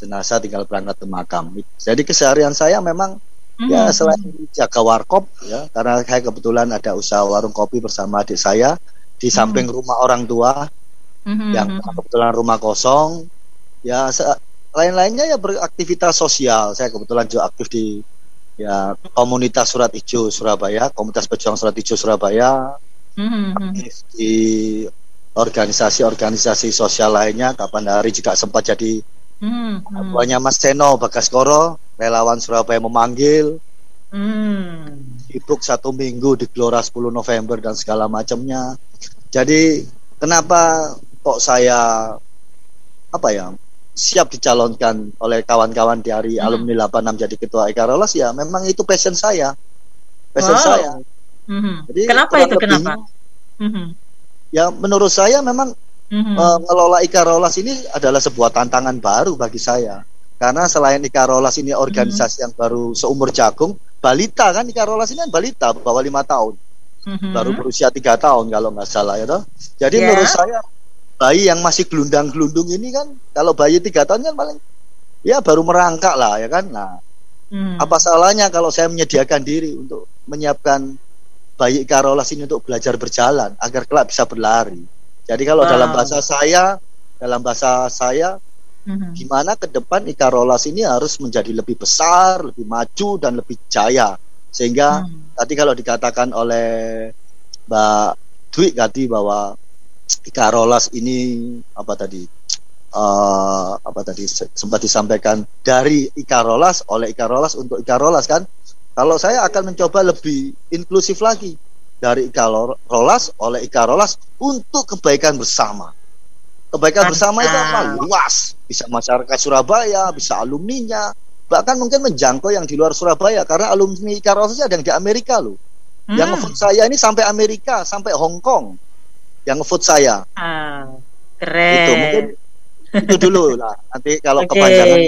jenazah tinggal berangkat ke makam. Jadi keseharian saya memang ya Mhm. selain jaga warkop ya karena saya kebetulan ada usaha warung kopi bersama adik saya di samping rumah orang tua Mhm. yang kebetulan rumah kosong ya lain-lainnya ya beraktivitas sosial saya kebetulan juga aktif di ya komunitas surat hijau Surabaya komunitas pejuang surat hijau Surabaya Mhm. aktif di organisasi-organisasi sosial lainnya kapan hari juga sempat jadi Mhm. Buahnya Mas Seno Bagaskoro relawan Surabaya memanggil Mhm. Sibuk satu minggu di Gelora 10 November dan segala macamnya. Jadi kenapa kok saya apa ya siap dicalonkan oleh kawan-kawan di hari Hmm. alumni 86 jadi ketua Ekarolas ya memang itu passion saya. Passion Wow. saya. Mhm. Jadi Kenapa itu kenapa? lebihnya, Mhm. Ya menurut saya memang Mhm. eh, mengelola Ikarolas ini adalah sebuah tantangan baru bagi saya. Karena selain Ikarolas ini organisasi yang baru seumur jagung, balita kan Ikarolas ini kan balita bawah lima tahun. Mhm. baru berusia tiga tahun kalau nggak salah ya toh. Jadi Ya. menurut saya bayi yang masih gelundang-gelundung ini kan kalau bayi tiga tahun kan paling ya baru merangkak lah ya kan. Nah Mhm. apa salahnya kalau saya menyediakan diri untuk menyiapkan bayi Ikarolas ini untuk belajar berjalan agar kelak bisa berlari. Jadi kalau Wow. dalam bahasa saya, dalam bahasa saya, Mhm. gimana ke depan Ikarolas ini harus menjadi lebih besar, lebih maju dan lebih jaya. Sehingga Hmm. tadi kalau dikatakan oleh Mbak Dwi tadi bahwa Ikarolas ini apa tadi eh, apa tadi se- sempat disampaikan dari Ikarolas oleh Ikarolas untuk Ikarolas kan kalau saya akan mencoba lebih inklusif lagi dari Ikarolas oleh Ikarolas untuk kebaikan bersama kebaikan Mantap. bersama itu apa luas bisa masyarakat Surabaya bisa alumninya bahkan mungkin menjangkau yang di luar Surabaya karena alumni Ikarolas aja ada yang di Amerika loh yang Hmm. ngevote saya ini sampai Amerika sampai Hong Kong yang ngevote saya Ah, itu keren. mungkin itu dulu lah nanti kalau Oke. kepanjangan.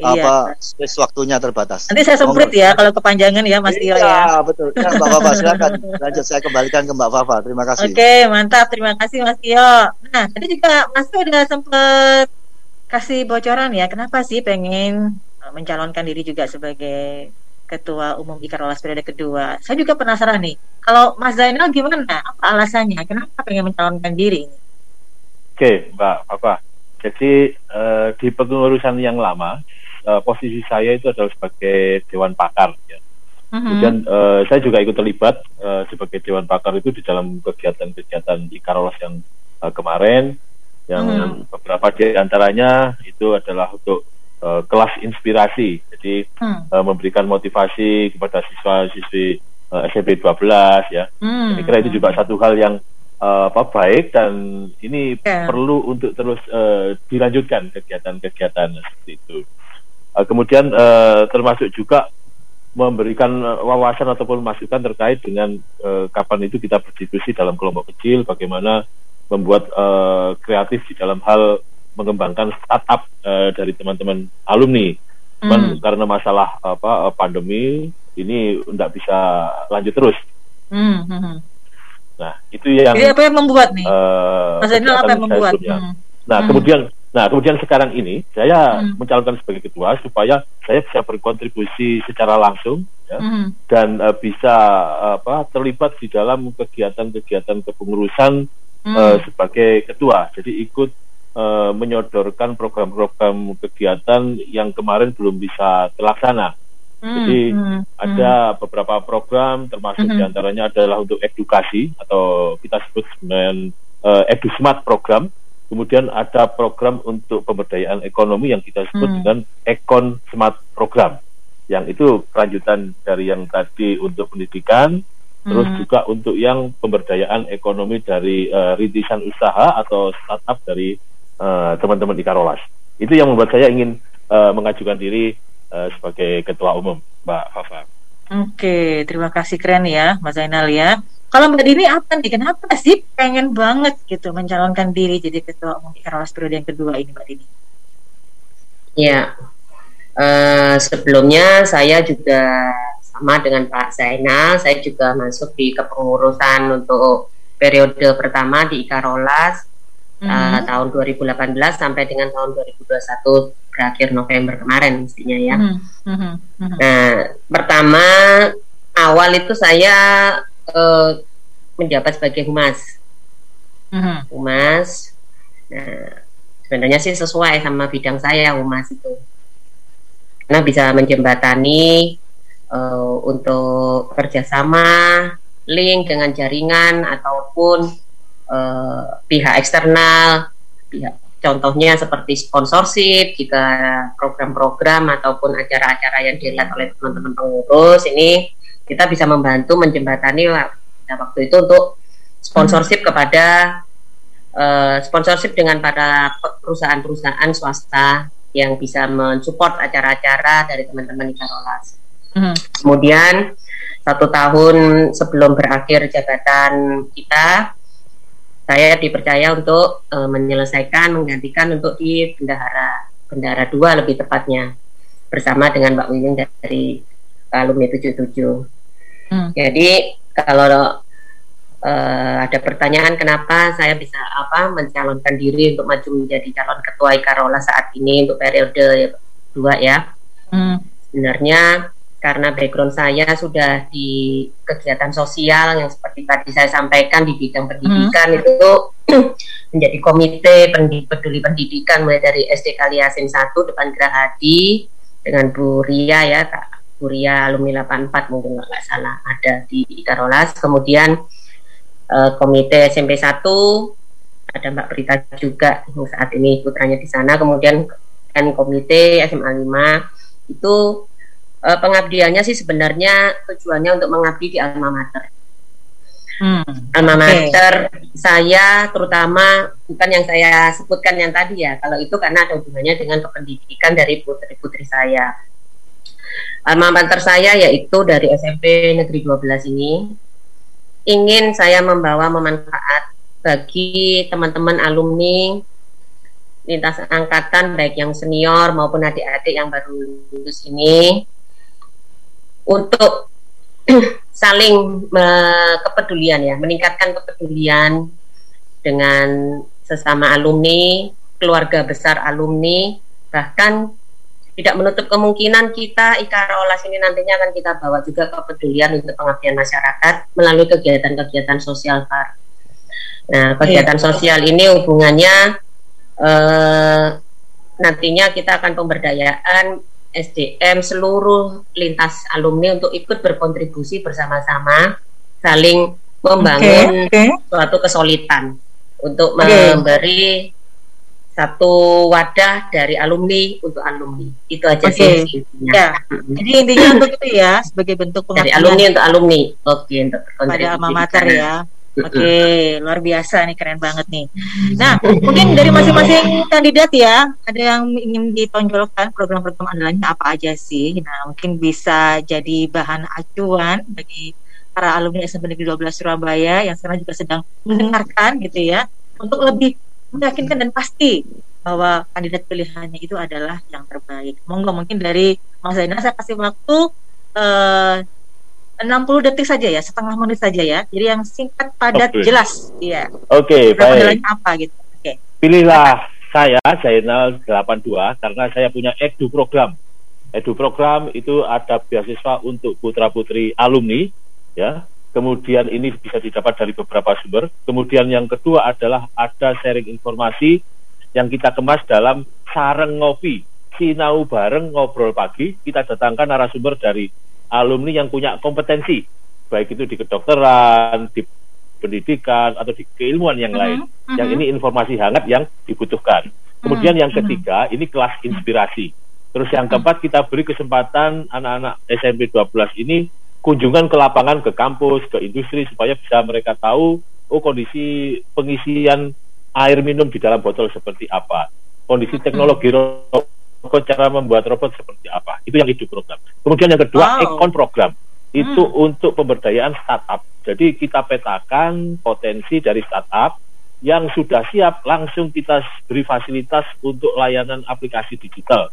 Apa space waktunya terbatas Nanti saya semprit ya kalau kepanjangan ya Mas Tio ya. Iya, betul. Ya, Mbak Fafa silakan. Lanjut saya kembalikan ke Mbak Fafa. Terima kasih. Oke, mantap. Terima kasih Mas Tio. Nah, tadi juga Mas Tio udah sempet kasih bocoran ya, kenapa sih pengen uh, mencalonkan diri juga sebagai Ketua Umum Ikarolas periode kedua. Saya juga penasaran nih, kalau Mas Zainal gimana? Apa alasannya? Kenapa pengen mencalonkan diri? Oke, Mbak apa? Jadi eh, di pengurusan yang lama, eh, posisi saya itu adalah sebagai dewan pakar. Ya. Mhm. Kemudian eh, saya juga ikut terlibat eh, sebagai dewan pakar itu di dalam kegiatan-kegiatan Ikarolas yang eh, kemarin, yang Hmm. beberapa di antaranya itu adalah untuk eh, kelas inspirasi. Jadi Hmm. eh, memberikan motivasi kepada siswa-siswi eh, SMP 12 ya. Hmm. Saya kira itu juga satu hal yang eh, apa baik dan ini Ya. perlu untuk terus eh, dilanjutkan kegiatan-kegiatan seperti itu. Eh, kemudian eh, termasuk juga memberikan eh, wawasan ataupun masukan terkait dengan eh, kapan itu kita berdiskusi dalam kelompok kecil, bagaimana membuat eh, kreatif di dalam hal mengembangkan startup eh, dari teman-teman alumni. Cuman Hmm. karena masalah apa pandemi ini tidak bisa lanjut terus. Hmm, hmm. Nah, itu yang Jadi apa yang membuat nih? eh, Mas apa yang membuat? Hmm. Nah, Hmm. kemudian nah, kemudian sekarang ini saya Hmm. mencalonkan sebagai ketua supaya saya bisa berkontribusi secara langsung ya, Hmm. dan eh, bisa apa terlibat di dalam kegiatan-kegiatan kepengurusan Hmm. eh, sebagai ketua. Jadi ikut eh, menyodorkan program-program kegiatan yang kemarin belum bisa terlaksana. Hmm, Jadi hmm, ada beberapa program termasuk Mhm. di antaranya adalah untuk edukasi atau kita sebut dengan eh, EduSmart program. Kemudian ada program untuk pemberdayaan ekonomi yang kita sebut Hmm. dengan Econ Smart program. Yang itu kelanjutan dari yang tadi untuk pendidikan, terus Hmm. juga untuk yang pemberdayaan ekonomi dari eh, rintisan usaha atau startup dari eh, teman-teman di Karolas. Itu yang membuat saya ingin eh, mengajukan diri eh, sebagai ketua umum, Mbak Fafa. Oke, terima kasih keren ya, Mas Zainal ya. Kalau Mbak Dini apa nih? Kenapa sih pengen banget gitu mencalonkan diri jadi ketua umum Ikarolas periode yang kedua ini, Mbak Dini? Ya, eh, sebelumnya saya juga sama dengan Pak Zainal, saya juga masuk di kepengurusan untuk periode pertama di Ikarolas eh, Mhm. tahun 2018 sampai dengan tahun 2021 berakhir November kemarin mestinya ya. Mhm, mhm, mhm. Nah, pertama awal itu saya eh, menjabat sebagai humas, Mhm. humas. Nah, sebenarnya sih sesuai sama bidang saya humas itu, karena bisa menjembatani eh, untuk kerjasama, link dengan jaringan ataupun eh, pihak eksternal, pihak contohnya seperti sponsorship jika program-program ataupun acara-acara yang dilihat oleh teman-teman pengurus ini kita bisa membantu menjembatani pada waktu itu untuk sponsorship kepada eh, sponsorship dengan para pe- perusahaan-perusahaan swasta yang bisa mensupport acara-acara dari teman-teman di Karolas. Mhm. Kemudian satu tahun sebelum berakhir jabatan kita, saya dipercaya untuk eh, menyelesaikan, menggantikan untuk di bendahara, bendahara dua lebih tepatnya, bersama dengan Mbak Wiwin dari alumni 77. Hmm. Jadi kalau eh, ada pertanyaan kenapa saya bisa apa mencalonkan diri untuk maju menjadi calon ketua Ikarola saat ini untuk periode dua ya, Hmm. sebenarnya karena background saya sudah di kegiatan sosial yang seperti tadi saya sampaikan di bidang pendidikan Hmm. itu *clears throat* menjadi komite peduli pendidikan mulai dari SD Kaliasin 1 depan Gerahadi dengan Bu Ria ya Kak Bu Ria alumni 84 mungkin nggak salah ada di Karolas kemudian eh, komite SMP 1 ada Mbak Prita juga yang saat ini putranya di sana kemudian dan komite SMA 5 itu eh, pengabdiannya sih sebenarnya tujuannya untuk mengabdi di alma mater Hmm. alma mater saya terutama bukan yang saya sebutkan yang tadi ya kalau itu karena ada hubungannya dengan kependidikan dari putri putri saya alma mater saya yaitu dari SMP Negeri 12 ini ingin saya membawa memanfaat bagi teman-teman alumni lintas angkatan baik yang senior maupun adik-adik yang baru lulus ini untuk *clears throat* saling me- kepedulian ya, meningkatkan kepedulian dengan sesama alumni, keluarga besar alumni, bahkan tidak menutup kemungkinan kita Ikarolas ini nantinya akan kita bawa juga kepedulian untuk pengabdian masyarakat melalui kegiatan-kegiatan sosial Kak. Nah, kegiatan sosial ini hubungannya eh, nantinya kita akan pemberdayaan SDM seluruh lintas alumni untuk ikut berkontribusi bersama-sama saling membangun Oke, oke. suatu kesulitan untuk Oke. memberi satu wadah dari alumni untuk alumni itu aja Oke. sih intinya. Ya. Jadi intinya untuk itu ya sebagai bentuk dari alumni untuk alumni oke untuk pada alma mater ya. Oke, *laughs* luar biasa nih keren banget nih. Nah, mungkin dari masing-masing kandidat ya, ada yang ingin ditonjolkan program-program andalannya apa aja sih? Nah, mungkin bisa jadi bahan acuan bagi para alumni SMP Negeri 12 Surabaya yang sekarang juga sedang mendengarkan gitu ya, untuk lebih meyakinkan dan pasti bahwa kandidat pilihannya itu adalah yang terbaik. Monggo mungkin dari Mas Zainal saya kasih waktu eh, 60 detik saja ya, setengah menit saja ya. Jadi yang singkat, padat, Oke. jelas. Iya. Oke, Program baik. apa gitu. Oke. Pilihlah saya Zainal 82 karena saya punya edu program. Edu program itu ada beasiswa untuk putra-putri alumni ya. Kemudian ini bisa didapat dari beberapa sumber. Kemudian yang kedua adalah ada sharing informasi yang kita kemas dalam sareng ngopi. Sinau bareng ngobrol pagi, kita datangkan narasumber dari alumni yang punya kompetensi, baik itu di kedokteran, di pendidikan atau di keilmuan yang lain. Mhm, Yang mhm. ini informasi hangat yang dibutuhkan. Kemudian yang ketiga, ini kelas inspirasi. Terus yang keempat kita beri kesempatan anak-anak SMP 12 ini kunjungan ke lapangan, ke kampus, ke industri supaya bisa mereka tahu oh kondisi pengisian air minum di dalam botol seperti apa, kondisi teknologi robot, cara membuat robot seperti apa. Itu yang hidup program. Kemudian yang kedua, Wow. Econ program. Itu untuk pemberdayaan startup. Jadi kita petakan potensi dari startup yang sudah siap langsung kita beri fasilitas untuk layanan aplikasi digital.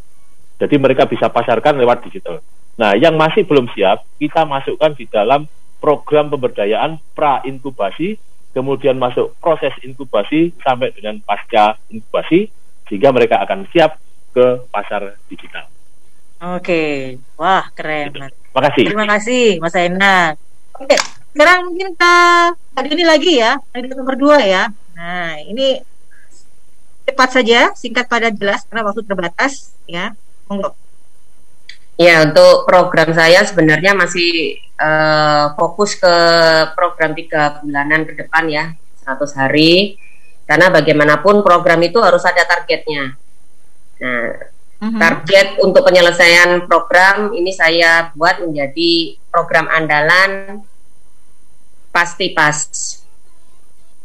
Jadi mereka bisa pasarkan lewat digital. Nah, yang masih belum siap, kita masukkan di dalam program pemberdayaan pra inkubasi, kemudian masuk proses inkubasi sampai dengan pasca inkubasi, sehingga mereka akan siap ke pasar digital. Oke. Wah, keren. Mas. Makasih. Terima kasih, Mas Aina. Oke, sekarang mungkin ke tadi ini lagi ya, kandidat nomor dua ya. Nah, ini cepat saja, singkat pada jelas karena waktu terbatas ya. Monggo. Ya, untuk program saya sebenarnya masih eh, fokus ke program tiga bulanan ke depan ya, 100 hari. Karena bagaimanapun program itu harus ada targetnya. Nah, target untuk penyelesaian program ini saya buat menjadi program andalan pasti pas.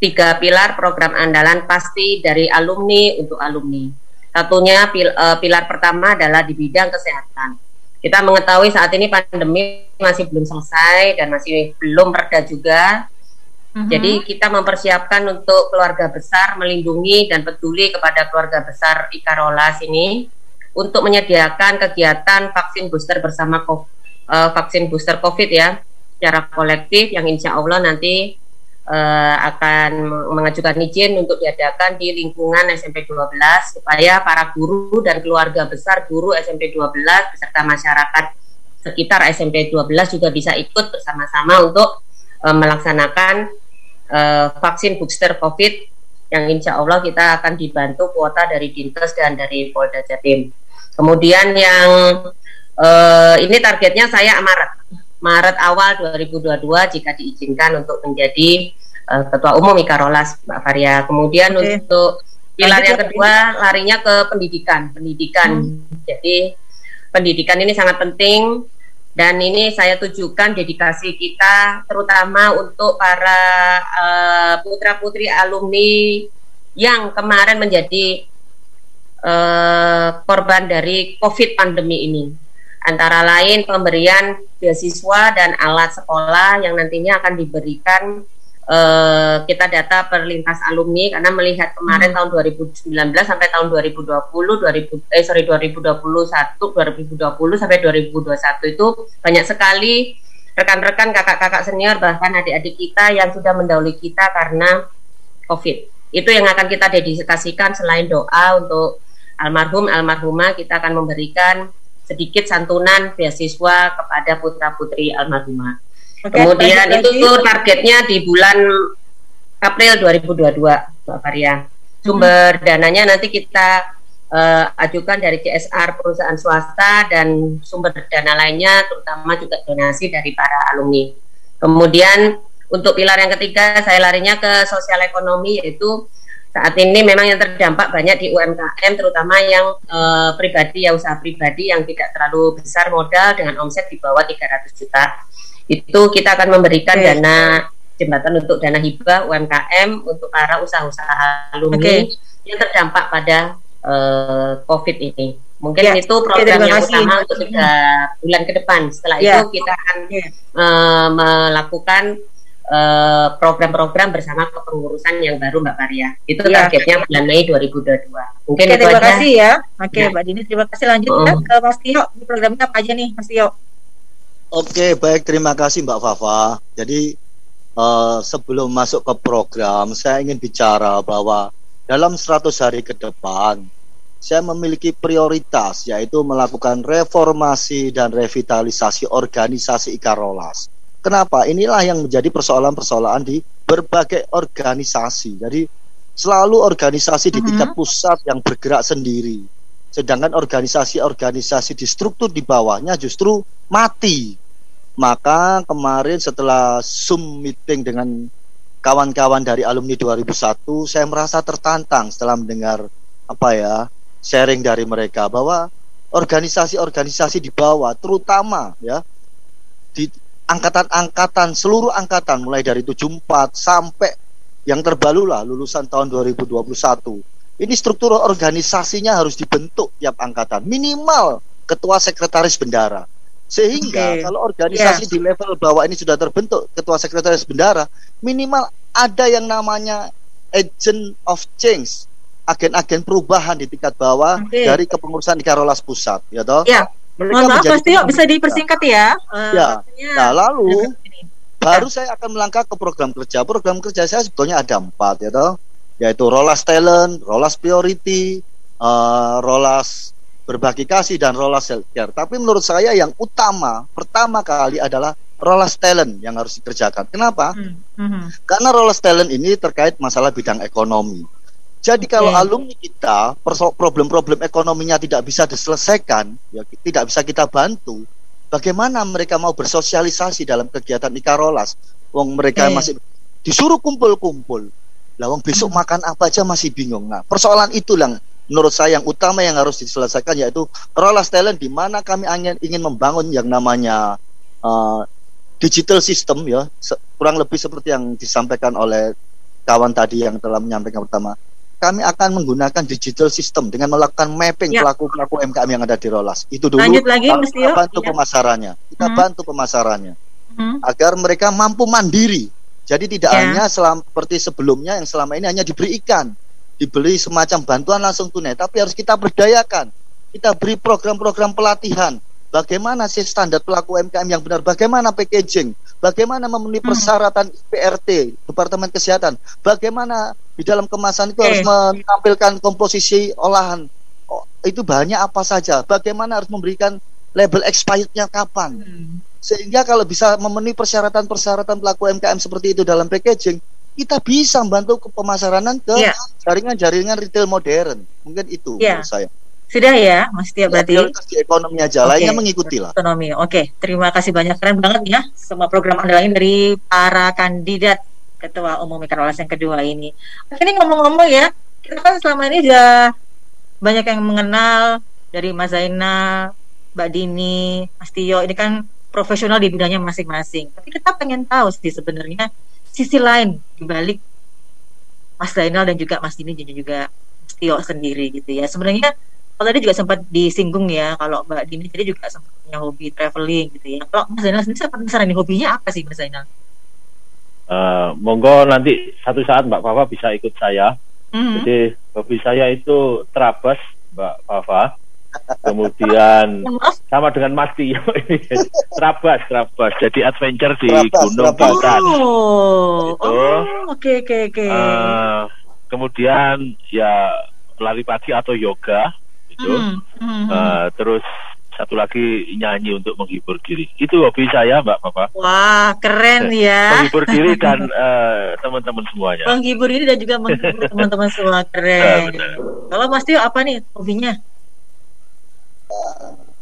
Tiga pilar program andalan pasti dari alumni untuk alumni. Satunya pil- eh, pilar pertama adalah di bidang kesehatan. Kita mengetahui saat ini pandemi masih belum selesai dan masih belum reda juga. Mhm. Jadi kita mempersiapkan untuk keluarga besar melindungi dan peduli kepada keluarga besar Ikarolas ini untuk menyediakan kegiatan vaksin booster bersama eh, vaksin booster COVID ya secara kolektif yang insya Allah nanti eh, akan mengajukan izin untuk diadakan di lingkungan SMP 12 supaya para guru dan keluarga besar guru SMP 12 beserta masyarakat sekitar SMP 12 juga bisa ikut bersama-sama untuk uh, melaksanakan uh, vaksin booster COVID yang insya Allah kita akan dibantu kuota dari Dinkes dan dari Polda Jatim. Kemudian yang uh, ini targetnya saya Maret, Maret awal 2022 jika diizinkan untuk menjadi uh, Ketua Umum Ikarolas Mbak Faria. Kemudian okay. untuk pilar yang kedua larinya ke pendidikan, pendidikan. Hmm. Jadi pendidikan ini sangat penting dan ini saya tujukan dedikasi kita terutama untuk para uh, putra-putri alumni yang kemarin menjadi uh, korban dari COVID pandemi ini. Antara lain pemberian beasiswa dan alat sekolah yang nantinya akan diberikan Uh, kita data per lintas alumni karena melihat kemarin hmm. tahun 2019 sampai tahun 2020 2000 eh sorry 2021 2020 sampai 2021 itu banyak sekali rekan-rekan kakak-kakak senior bahkan adik-adik kita yang sudah mendahului kita karena COVID itu yang akan kita dedikasikan selain doa untuk almarhum almarhumah kita akan memberikan sedikit santunan beasiswa kepada putra putri almarhumah Okay, Kemudian itu tuh targetnya di bulan April 2022, Mbak Faria. Sumber hmm. dananya nanti kita uh, ajukan dari CSR perusahaan swasta dan sumber dana lainnya terutama juga donasi dari para alumni. Kemudian untuk pilar yang ketiga saya larinya ke sosial ekonomi yaitu saat ini memang yang terdampak banyak di UMKM terutama yang uh, pribadi ya usaha pribadi yang tidak terlalu besar modal dengan omset di bawah 300 juta itu kita akan memberikan okay. dana jembatan untuk dana hibah UMKM untuk para usaha-usaha alumni okay. yang terdampak pada uh, COVID ini. Mungkin ya. itu program okay, yang utama untuk tiga bulan ke depan. Setelah ya. itu kita akan uh, melakukan eh, program-program uh, bersama kepengurusan yang baru Mbak Maria. Itu ya. targetnya bulan Mei 2022. Mungkin Oke, terima aja. kasih ya. Oke, ya. Mbak Dini terima kasih lanjut uh. ya ke Mas Tio. Di programnya apa aja nih Mas Tio? Oke, baik terima kasih Mbak Fafa. Jadi uh, sebelum masuk ke program, saya ingin bicara bahwa dalam 100 hari ke depan saya memiliki prioritas yaitu melakukan reformasi dan revitalisasi organisasi Ikarolas. Kenapa? Inilah yang menjadi persoalan-persoalan di berbagai organisasi. Jadi selalu organisasi di tingkat mhm. pusat yang bergerak sendiri. Sedangkan organisasi-organisasi di struktur di bawahnya justru mati maka kemarin setelah Zoom meeting dengan kawan-kawan dari alumni 2001, saya merasa tertantang setelah mendengar apa ya sharing dari mereka bahwa organisasi-organisasi di bawah, terutama ya di angkatan-angkatan seluruh angkatan mulai dari 74 sampai yang terbaru lah lulusan tahun 2021. Ini struktur organisasinya harus dibentuk tiap angkatan minimal ketua sekretaris bendara sehingga okay. kalau organisasi yeah. di level bawah ini sudah terbentuk ketua sekretaris bendara, minimal ada yang namanya agent of change, agen-agen perubahan di tingkat bawah okay. dari kepengurusan di Karolas pusat, ya toh? Ya. Mereka Mohon maaf, Mas Tio, bisa dipersingkat ya. Uh, ya. Nah, lalu baru saya akan melangkah ke program kerja. Program kerja saya sebetulnya ada empat, ya toh? Yaitu Rolas Talent, Rolas Priority, uh, Rolas berbagi kasih dan rolas healthcare. Tapi menurut saya yang utama pertama kali adalah rolas talent yang harus dikerjakan. Kenapa? Hmm. Hmm. Karena rolas talent ini terkait masalah bidang ekonomi. Jadi kalau okay. alumni kita problem-problem ekonominya tidak bisa diselesaikan, ya tidak bisa kita bantu, bagaimana mereka mau bersosialisasi dalam kegiatan Ikarolas? Wong mereka okay. masih disuruh kumpul-kumpul. Lah wong besok hmm. makan apa aja masih bingung. Nah, persoalan itu yang menurut saya yang utama yang harus diselesaikan yaitu rolas talent di mana kami ingin ingin membangun yang namanya uh, digital system ya kurang lebih seperti yang disampaikan oleh kawan tadi yang telah menyampaikan pertama kami akan menggunakan digital system dengan melakukan mapping ya. pelaku pelaku MKM yang ada di Rolas itu dulu Lanjut lagi, kita bantu ya. pemasarannya kita hmm. bantu pemasarannya hmm. agar mereka mampu mandiri jadi tidak ya. hanya seperti sebelumnya yang selama ini hanya diberi ikan dibeli semacam bantuan langsung tunai, tapi harus kita berdayakan. Kita beri program-program pelatihan. Bagaimana sih standar pelaku UMKM yang benar? Bagaimana packaging? Bagaimana memenuhi hmm. persyaratan PRT, Departemen Kesehatan? Bagaimana di dalam kemasan itu harus menampilkan komposisi olahan? Oh, itu bahannya apa saja? Bagaimana harus memberikan label expirednya kapan. Sehingga kalau bisa memenuhi persyaratan-persyaratan pelaku UMKM seperti itu dalam packaging, kita bisa membantu ke pemasaran ke Iya. jaringan-jaringan retail modern. Mungkin itu Iya. menurut saya. Sudah ya, Mas Tio Ya, berarti. prioritas di ekonomi aja, Oke. lainnya mengikuti lah. Ekonomi. Oke, terima kasih banyak keren banget ya semua program andalan dari para kandidat ketua umum Mikrolas yang kedua ini. Oke, ini ngomong-ngomong ya, kita kan selama ini sudah banyak yang mengenal dari Mas Zainal, Mbak Dini, Mas Tio ini kan profesional di bidangnya masing-masing. Tapi kita pengen tahu sih sebenarnya sisi lain di balik Mas Zainal dan juga Mas Dini dan juga Mas Tio sendiri gitu ya. Sebenarnya kalau tadi juga sempat disinggung ya kalau Mbak Dini tadi juga sempat punya hobi traveling gitu ya. Kalau Mas Zainal sendiri saya penasaran nih hobinya apa sih Mas Zainal? Eh, monggo nanti satu saat Mbak Fafa bisa ikut saya. Hmm. Jadi hobi saya itu terabas Mbak Fafa. Kemudian Maaf, sama dengan Mas *laughs* Tio ini terabas, terabas. Jadi adventure di Terabas, Gunung. Batan. Oh, Itu. oh, oke oke oke. Eh, kemudian ya lari pagi atau yoga gitu. Hmm, hmm, hmm. Eh, terus satu lagi nyanyi untuk menghibur diri. Itu hobi saya Mbak Fafa. Wah, keren ya. Menghibur diri *laughs* dan eh, teman-teman semuanya. Menghibur ini dan juga menghibur *laughs* teman-teman semua keren. Benar, Kalau Mas Tio apa nih hobinya?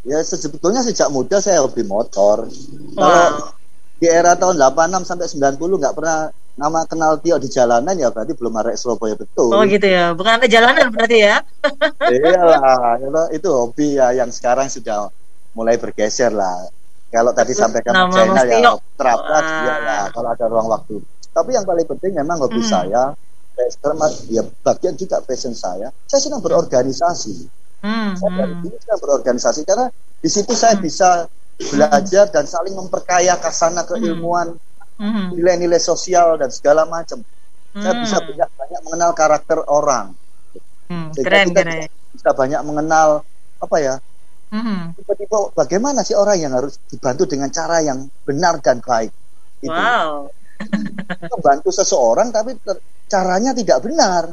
Ya sebetulnya sejak muda saya hobi motor. Wah. Kalau di era tahun 86 sampai 90 nggak pernah nama kenal Tio di jalanan ya berarti belum ada Surabaya betul. Oh gitu ya, bukan ada jalanan berarti ya? *laughs* Iyalah, itu, itu hobi ya yang sekarang sudah mulai bergeser lah. Kalau tadi sampaikan nama Mas ya Wah. ya, ya kalau ada ruang waktu. Tapi yang paling penting memang hobi Hmm. saya ya bagian juga passion saya. Saya senang berorganisasi. Hmm, Saya dari hmm. dulu senang berorganisasi karena di situ saya bisa belajar dan saling memperkaya kasana keilmuan, hmm, nilai-nilai sosial dan segala macam. Saya hmm. bisa banyak, banyak mengenal karakter orang. Hmm, Sehingga keren kita keren. bisa banyak mengenal apa ya Hmm. tiba-tiba bagaimana sih orang yang harus dibantu dengan cara yang benar dan baik itu Wow. *laughs* membantu seseorang tapi caranya tidak benar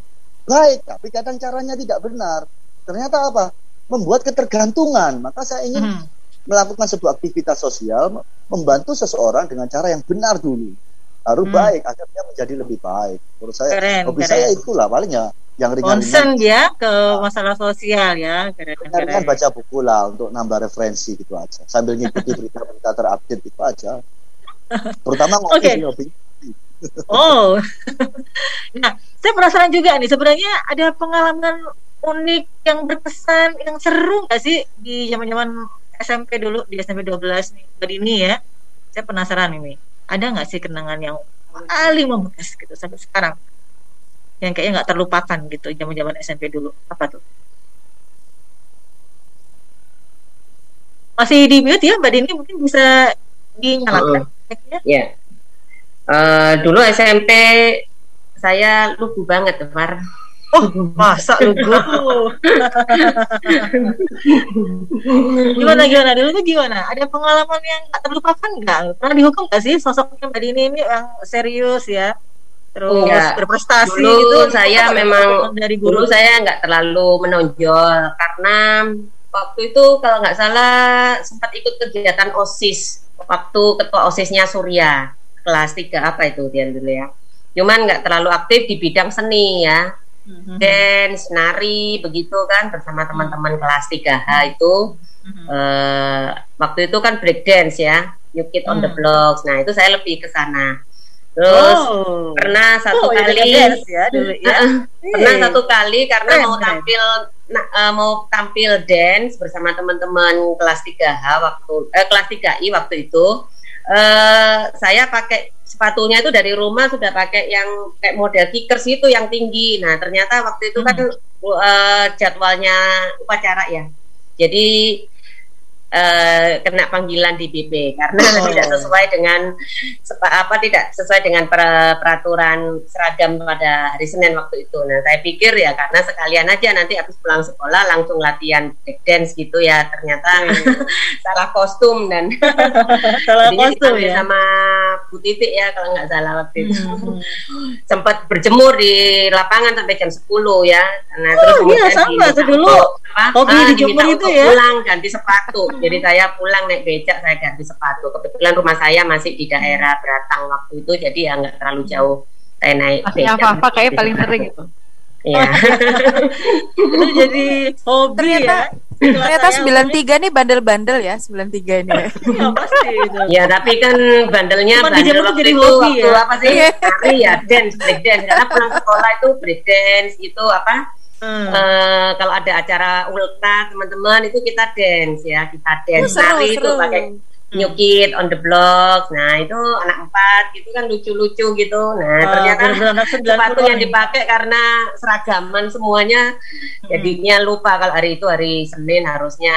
baik tapi kadang caranya tidak benar ternyata apa membuat ketergantungan maka saya ingin Hmm. melakukan sebuah aktivitas sosial mem- membantu seseorang dengan cara yang benar dulu harus Hmm. baik agar dia menjadi lebih baik menurut saya Keren, hobi keren. saya itulah paling ya yang Concern ringan-ringan ya ke masalah sosial ya. Keren keren. ringan baca buku lah untuk nambah referensi gitu aja sambil ngikuti berita-berita terupdate itu aja terutama ngopi sih, ngopi Oh. *laughs* nah, saya penasaran juga nih sebenarnya ada pengalaman unik yang berkesan yang seru nggak sih di zaman-zaman SMP dulu di SMP 12 nih Mbak Dini ya. Saya penasaran ini. Ada nggak sih kenangan yang paling membekas gitu sampai sekarang? Yang kayaknya nggak terlupakan gitu zaman-zaman SMP dulu. Apa tuh? Masih di mute ya Mbak Dini mungkin bisa dinyalakan. mic-nya? Ya. Eh, dulu SMP saya lugu banget, Far. Oh, masa lu gimana gimana dulu tuh gimana? Ada pengalaman yang tak terlupakan nggak? Pernah dihukum nggak sih sosoknya Mbak Dini ini yang serius ya? Terus Enggak. berprestasi Dulu gitu. saya memang dari guru. Dulu saya nggak terlalu menonjol karena waktu itu kalau nggak salah sempat ikut kegiatan OSIS waktu ketua OSISnya Surya kelas 3 apa itu dia dulu ya. Cuman nggak terlalu aktif di bidang seni ya. Mhm. dance, nari, begitu kan bersama teman-teman kelas 3H itu Mhm. eh, waktu itu kan break dance ya, New Kid on the Hmm. Blocks. Nah itu saya lebih ke sana. Terus Oh. pernah satu Oh, ya, kali, dance ya dulu ya. pernah Eh. satu kali karena Keren, mau tampil, nah, eh, mau tampil dance bersama teman-teman kelas 3H waktu eh, kelas 3I waktu itu. Eh saya pakai sepatunya itu dari rumah sudah pakai yang kayak model kickers itu yang tinggi. Nah ternyata waktu itu kan eh, jadwalnya upacara ya. Jadi eh, kena panggilan di BB karena Oh. tidak sesuai dengan sepa- apa tidak sesuai dengan per- peraturan seragam pada hari Senin waktu itu. Nah saya pikir ya karena sekalian aja nanti habis pulang sekolah langsung latihan break dance gitu ya. Ternyata *laughs* salah kostum dan *laughs* Salah kostum ya. sama Bu Titik ya kalau nggak salah waktu itu. Hmm. *laughs* Sempat berjemur di lapangan sampai jam 10 ya. Nah, Oh, kemudian iya, sama dulu. apa, Hobi ah, dijemur itu ya. Pulang ganti sepatu. Jadi saya pulang naik becak saya ganti sepatu. Kebetulan rumah saya masih di daerah Beratang waktu itu jadi ya nggak terlalu jauh saya naik becak. Fafa kayaknya paling sering itu. Iya. *laughs* Itu jadi hobi Ternyata- ya. Ternyata Kelasnya 93 nih bandel-bandel ya, 93 ini. *laughs* Iya, pasti itu. Ya tapi kan bandelnya Cuman bandel waktu jadi itu hobi waktu ya. apa sih? Nari ya dance, break dance. Karena pulang sekolah itu break dance itu apa? Hmm. eh, kalau ada acara ulta teman-teman itu kita dance ya, kita dance Oh, seru, nari itu pakai New Kid on the Block. Nah itu anak empat gitu kan lucu-lucu gitu. Nah Ah, ternyata bener-bener anak 90 sepatu yang dipakai karena seragaman semuanya Hmm. jadinya lupa kalau hari itu hari Senin harusnya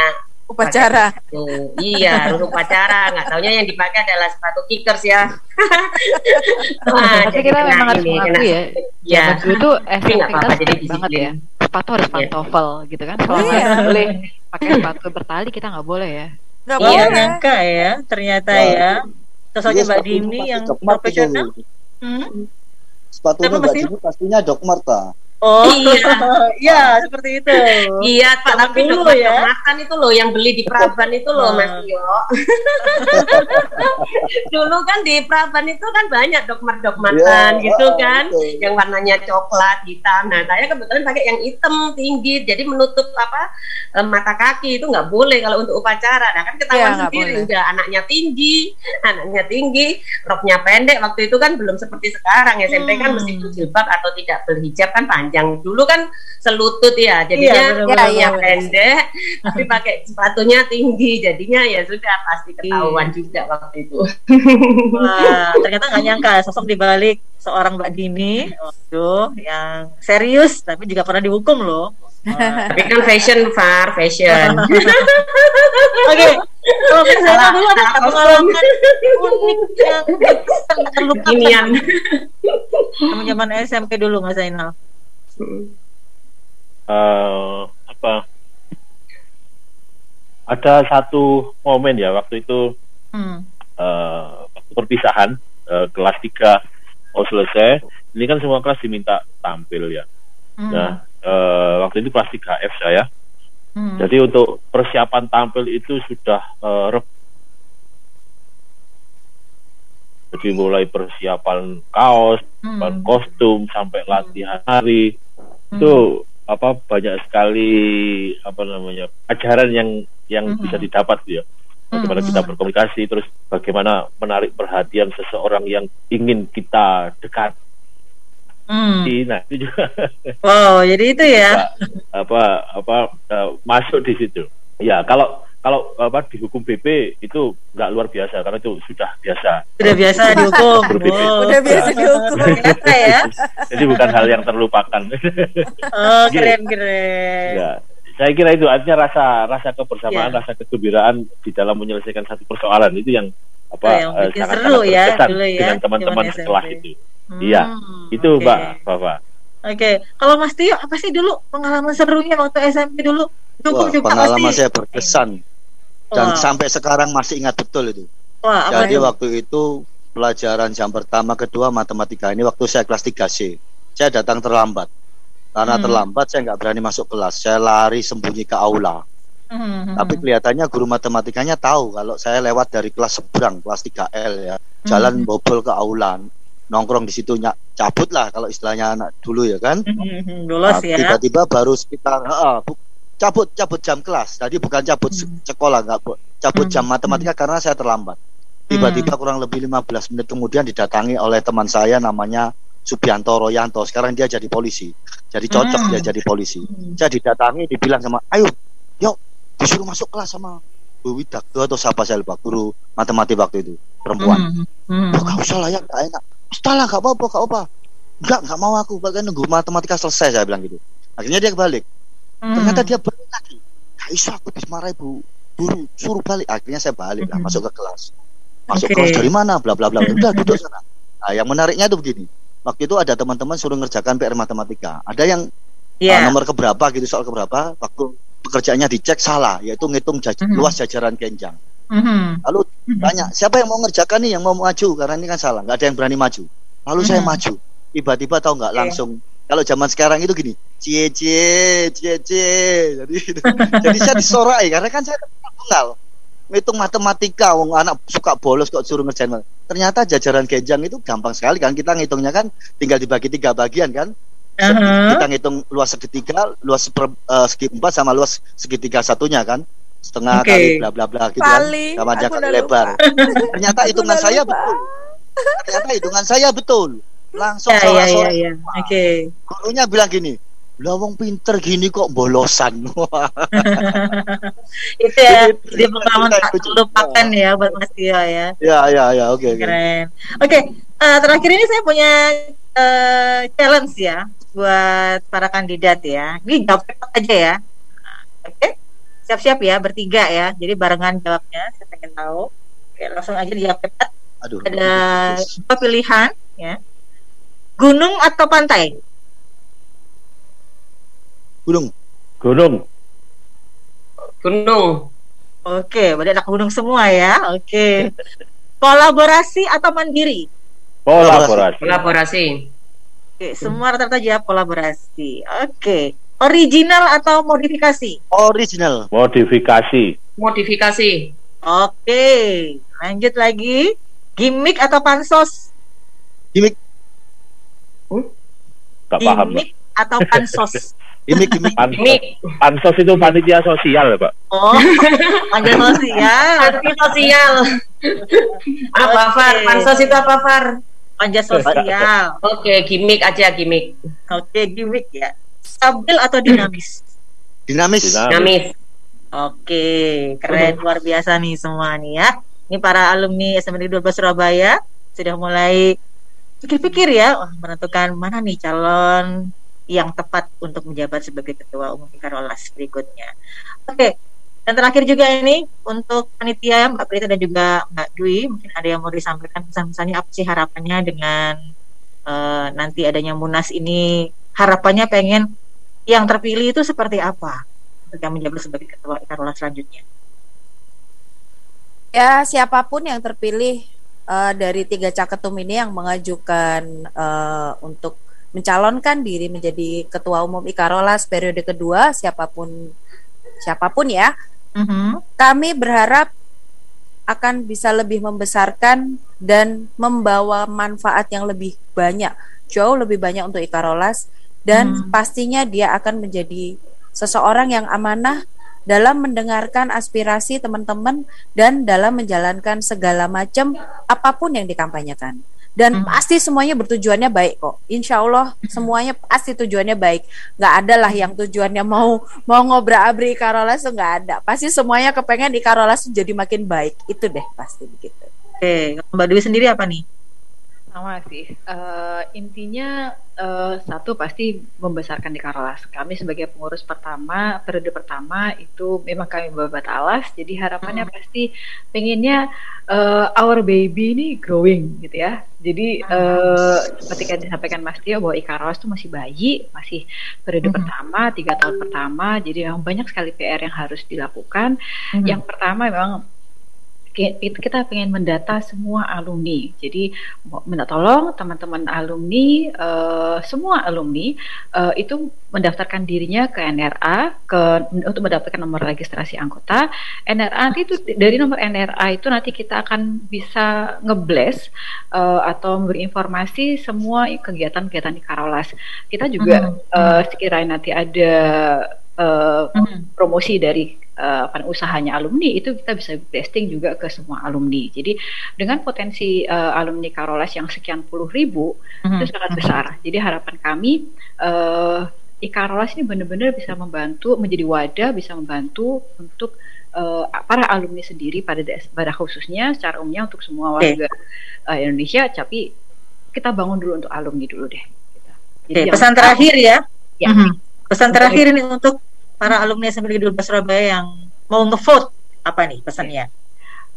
Upacara. Tuh, iya, harus upacara. Nggak taunya yang dipakai adalah sepatu kickers ya. Wah, *laughs* Tapi jadi kita memang harus mengakui ya. Ya. Apa-apa, jadi banget disiplin. ya. Sepatu harus Iya. pantofel gitu kan. Kalau Iya. nggak boleh pakai sepatu bertali kita nggak boleh ya. Nggak Iya, boleh. nyangka ya, ternyata Wah. ya. Sosoknya Iya, Mbak Dini yang profesional. Hmm? Sepatunya Mbak? Dini pastinya Dokmart ta. Oh, Iya. *laughs* iya seperti itu. Iya, Pak, Zaman tapi dulu ya. makan itu loh yang beli di Praban itu loh, Mas Hmm. Tio. *laughs* Dulu kan di Praban itu kan banyak dokmer-dokmatan Iya, gitu ah, kan, betul. yang warnanya coklat, hitam. Nah, saya kebetulan pakai yang hitam tinggi, jadi menutup apa eh, mata kaki itu nggak boleh kalau untuk upacara. Nah, kan ketahuan nggak sendiri udah anaknya tinggi, anaknya tinggi, roknya pendek. Waktu itu kan belum seperti sekarang SMP kan Hmm. mesti berjilbab atau tidak berhijab kan panjang. Dulu kan selutut ya, Iya, jadinya Iya, iya. pendek, *laughs* tapi pakai sepatunya tinggi. Jadinya ya sudah pasti ketahuan juga waktu itu. Wah, *laughs* ternyata nggak nyangka sosok di balik seorang Mbak Dini, waduh, yang serius tapi juga pernah dihukum loh. Wah. *laughs* Tapi kan fashion, Far, fashion. Oke, kalau Zainal Salah- dulu ada pengalaman unik yang terlupakan Ginian. zaman zaman SMP dulu Mas Zainal. Eh, apa ada satu momen ya waktu itu Hmm. eh, waktu perpisahan eh, kelas 3 mau selesai ini kan semua kelas diminta tampil ya Hmm. nah eh, waktu itu kelas 3 F saya Hmm. jadi untuk persiapan tampil itu sudah eh, jadi mulai persiapan kaos, Hmm. persiapan kostum sampai latihan hari Hmm. itu apa banyak sekali apa namanya ajaran yang yang Mhm. bisa didapat ya bagaimana Mhm. kita berkomunikasi terus bagaimana menarik perhatian seseorang yang ingin kita dekati Hmm. nah itu juga Wow, jadi itu ya. apa apa eh, masuk di situ ya kalau kalau apa dihukum BP itu nggak luar biasa karena itu sudah biasa Sudah biasa dihukum. BP. Wow. Udah biasa dihukum. *laughs* Ternyata ya. jadi bukan hal yang terlupakan Oh, keren keren. ya saya kira itu artinya rasa rasa kebersamaan Ya. rasa kegembiraan di dalam menyelesaikan satu persoalan itu yang apa Oh, yang eh, bikin sangat seru sangat ya berkesan dulu ya, dengan teman-teman sekelas SMP. itu Iya, Hmm, itu oke. mbak Fafa Oke, kalau Mas Tio apa sih dulu pengalaman serunya waktu SMP dulu? Dukung Wah, juga pengalaman pasti. saya berkesan dan Wah. sampai sekarang masih ingat betul itu. Wah, Jadi waktu itu pelajaran jam pertama, kedua matematika ini waktu saya kelas 3C. Saya datang terlambat. Karena Hmm. terlambat saya nggak berani masuk kelas. Saya lari sembunyi ke aula. Hmm, Tapi kelihatannya guru matematikanya tahu kalau saya lewat dari kelas seberang, kelas 3L ya. Jalan Hmm. bobol ke aula. Nongkrong di situ nyak, cabut lah kalau istilahnya anak dulu ya kan. Hmm, bolos Nah, ya. Tiba-tiba baru sekitar bu- cabut cabut jam kelas. Tadi bukan cabut Hmm. sekolah nggak bu- cabut Hmm. jam matematika karena saya terlambat. Tiba-tiba kurang lebih 15 menit kemudian didatangi oleh teman saya namanya Subianto Royanto. Sekarang dia jadi polisi. Jadi cocok Hmm. dia jadi polisi. Hmm. Saya didatangi dibilang sama, "Ayo, yuk disuruh masuk kelas sama Bu Widakdo atau siapa saya lupa guru matematik waktu itu perempuan. Hmm, hmm. Oh, gak usah lah ya, gak enak. Setelah gak apa-apa, gak apa. Enggak, gak mau aku. Bahkan nunggu matematika selesai, saya bilang gitu. Akhirnya dia balik. Hmm. Ternyata dia balik lagi. Gak iso aku dimarahi bu guru suruh balik. Akhirnya saya balik lah, Hmm. masuk ke kelas. Masuk Oke. kelas dari mana? Bla bla bla. Udah duduk sana. Nah, yang menariknya itu begini. Waktu itu ada teman-teman suruh ngerjakan PR matematika. Ada yang Iya. uh, nomor keberapa gitu soal keberapa. Waktu pekerjaannya dicek salah, yaitu ngitung jaj- Hmm. luas jajaran kenjang. Mhm. Lalu tanya siapa yang mau ngerjakan nih yang mau maju karena ini kan salah nggak ada yang berani maju. Lalu saya maju. Tiba-tiba tahu nggak langsung kalau zaman sekarang itu gini cie cie cie cie. Jadi *laughs* jadi saya disorai karena kan saya kenal. Ngitung matematika wong anak suka bolos kok suruh ngerjain ternyata jajaran genjang itu gampang sekali kan kita ngitungnya kan tinggal dibagi tiga bagian kan. Aha. kita ngitung luas segitiga luas seper, eh, segi empat sama luas segitiga satunya kan. Setengah Oke. kali bla bla bla gitu Kali, kan sama kali udah lebar. ternyata hitungan saya betul. Ternyata hitungan saya betul langsung Ya, ya, ya, sorak-sorak ya. Oke. gurunya bilang gini lawang pinter gini kok bolosan *laughs* *laughs* Itu ya, Jadi, jadi pengalaman tak terlupakan ya buat Mas Tio ya. ya ya ya oke oke Keren. Oke, eh, terakhir ini saya punya eh, challenge ya buat para kandidat ya. Ini jawab cepat aja ya. Oke, siap-siap ya bertiga ya. Jadi barengan jawabnya. Saya pengen tahu. Oke, langsung aja dijawab cepat. aduh Ada dua pilihan ya. Gunung atau pantai? gunung Gunung. Gunung. Oke, berarti anak gunung semua ya. Oke. Kolaborasi atau mandiri? Kolaborasi. Kolaborasi. Oke, semua rata-rata jawab kolaborasi. Oke. Original atau modifikasi? original Modifikasi. Modifikasi. Oke, lanjut lagi. Gimmick atau pansos? Gimmick Gak paham. Pak. Gimmick atau pansos? *laughs* gimmick gimmick Pansos, pansos itu panitia sosial, Pak. Oh, panggil *laughs* sosial. Panti sosial. apa Oke. Far? Pansos itu apa Far? Panjat sosial. Oke, gimmick aja gimmick. Oke, gimmick ya. Stabil atau dinamis? dinamis Dinamis. Dinamis. Oke, keren luar biasa nih semua nih ya. Ini para alumni SMK 12 Surabaya sudah mulai pikir-pikir ya menentukan mana nih calon yang tepat untuk menjabat sebagai ketua umum Ikarolas berikutnya. Oke, dan terakhir juga ini untuk panitia Mbak Prita dan juga Mbak Dwi, mungkin ada yang mau disampaikan pesan-pesannya apa sih harapannya dengan eh, nanti adanya Munas ini harapannya pengen yang terpilih itu seperti apa ketika menjabat sebagai ketua Ikarolas selanjutnya. Ya, siapa pun yang terpilih eh, dari tiga caketum ini yang mengajukan eh, untuk mencalonkan diri menjadi ketua umum Ikarolas periode kedua, siapa pun siapa pun ya, Mhm. kami berharap akan bisa lebih membesarkan dan membawa manfaat yang lebih banyak, jauh lebih banyak untuk Ikarolas dan Hmm. pastinya dia akan menjadi seseorang yang amanah dalam mendengarkan aspirasi teman-teman dan dalam menjalankan segala macam apa pun yang dikampanyekan. Dan Hmm. pasti semuanya bertujuannya baik kok. Insya Allah semuanya pasti tujuannya baik. Nggak ada lah yang tujuannya mau mau ngobrak-abrik Ikarolas tuh nggak ada. Pasti semuanya kepengen Ikarolas jadi makin baik. Itu deh pasti begitu. Oke, Mbak Dwi sendiri apa nih? Sama sih. Eh, intinya eh, satu pasti membesarkan di Karolas. Kami sebagai pengurus pertama, periode pertama itu memang kami babat alas. Jadi harapannya pasti pengennya eh, our baby ini growing gitu ya. Jadi eh, seperti yang disampaikan Mas Tio bahwa Ikaros itu masih bayi, masih periode Mhm. pertama, tiga tahun pertama. Jadi memang banyak sekali PR yang harus dilakukan. Mhm. Yang pertama memang kita pengen mendata semua alumni. Jadi minta tolong teman-teman alumni, eh, semua alumni eh, itu mendaftarkan dirinya ke NRA ke untuk mendapatkan nomor registrasi anggota. NRA nanti itu dari nomor NRA itu nanti kita akan bisa ngeblast eh, atau memberi informasi semua kegiatan-kegiatan di Karolas. Kita juga Mhm. eh, sekiranya nanti ada eh, Mhm. promosi dari eh, apa, usahanya alumni itu kita bisa blasting juga ke semua alumni. Jadi dengan potensi eh, alumni Karolas yang sekian puluh ribu Mhm. itu sangat besar. Jadi harapan kami eh Ikarolas ini benar-benar bisa membantu menjadi wadah, bisa membantu untuk eh, para alumni sendiri pada pada khususnya secara umumnya untuk semua warga eh, Indonesia. Tapi kita bangun dulu untuk alumni dulu deh. Oke, yang pesan terakhir ya. Ya. Mhm. Pesan terakhir ini untuk para alumni SMK 12 Surabaya yang mau ngevote apa nih pesannya?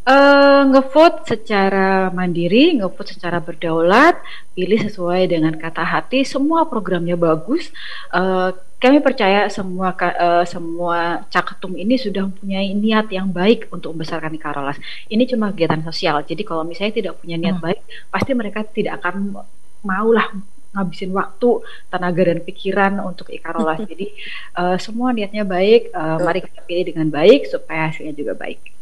Uh, ngevote secara mandiri, ngevote secara berdaulat, pilih sesuai dengan kata hati. Semua programnya bagus. Uh, kami percaya semua uh, semua caketum ini sudah mempunyai niat yang baik untuk membesarkan Ikarolas. Ini cuma kegiatan sosial. Jadi kalau misalnya tidak punya niat hmm. baik, pasti mereka tidak akan maulah ngabisin waktu, tenaga dan pikiran untuk Ikarolas. *laughs* Jadi uh, semua niatnya baik. Uh, mari kita pilih dengan baik supaya hasilnya juga baik.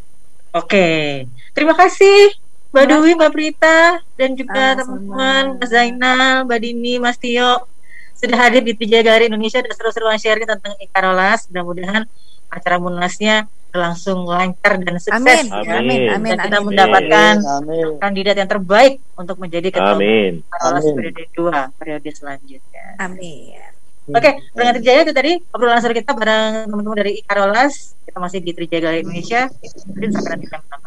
Oke, terima kasih Mbak Dewi, Mbak Prita, dan juga teman-teman Mas Zainal, Mbak Dini, Mas Tio sudah hadir di Tiga Galeri Indonesia dan seru-seruan sharing tentang Ikarolas. Mudah-mudahan acara munasnya berlangsung lancar dan sukses. Amin. Ya. Amin. Amin. Dan kita mendapatkan amin. kandidat yang terbaik untuk menjadi ketua amin. Periode 2 periode selanjutnya. Amin. Oke, okay, dengan Trijaya itu tadi obrolan seru kita bareng teman-teman dari Ikarolas. Kita masih di Trijaya Indonesia. Mungkin sampai nanti jam 6.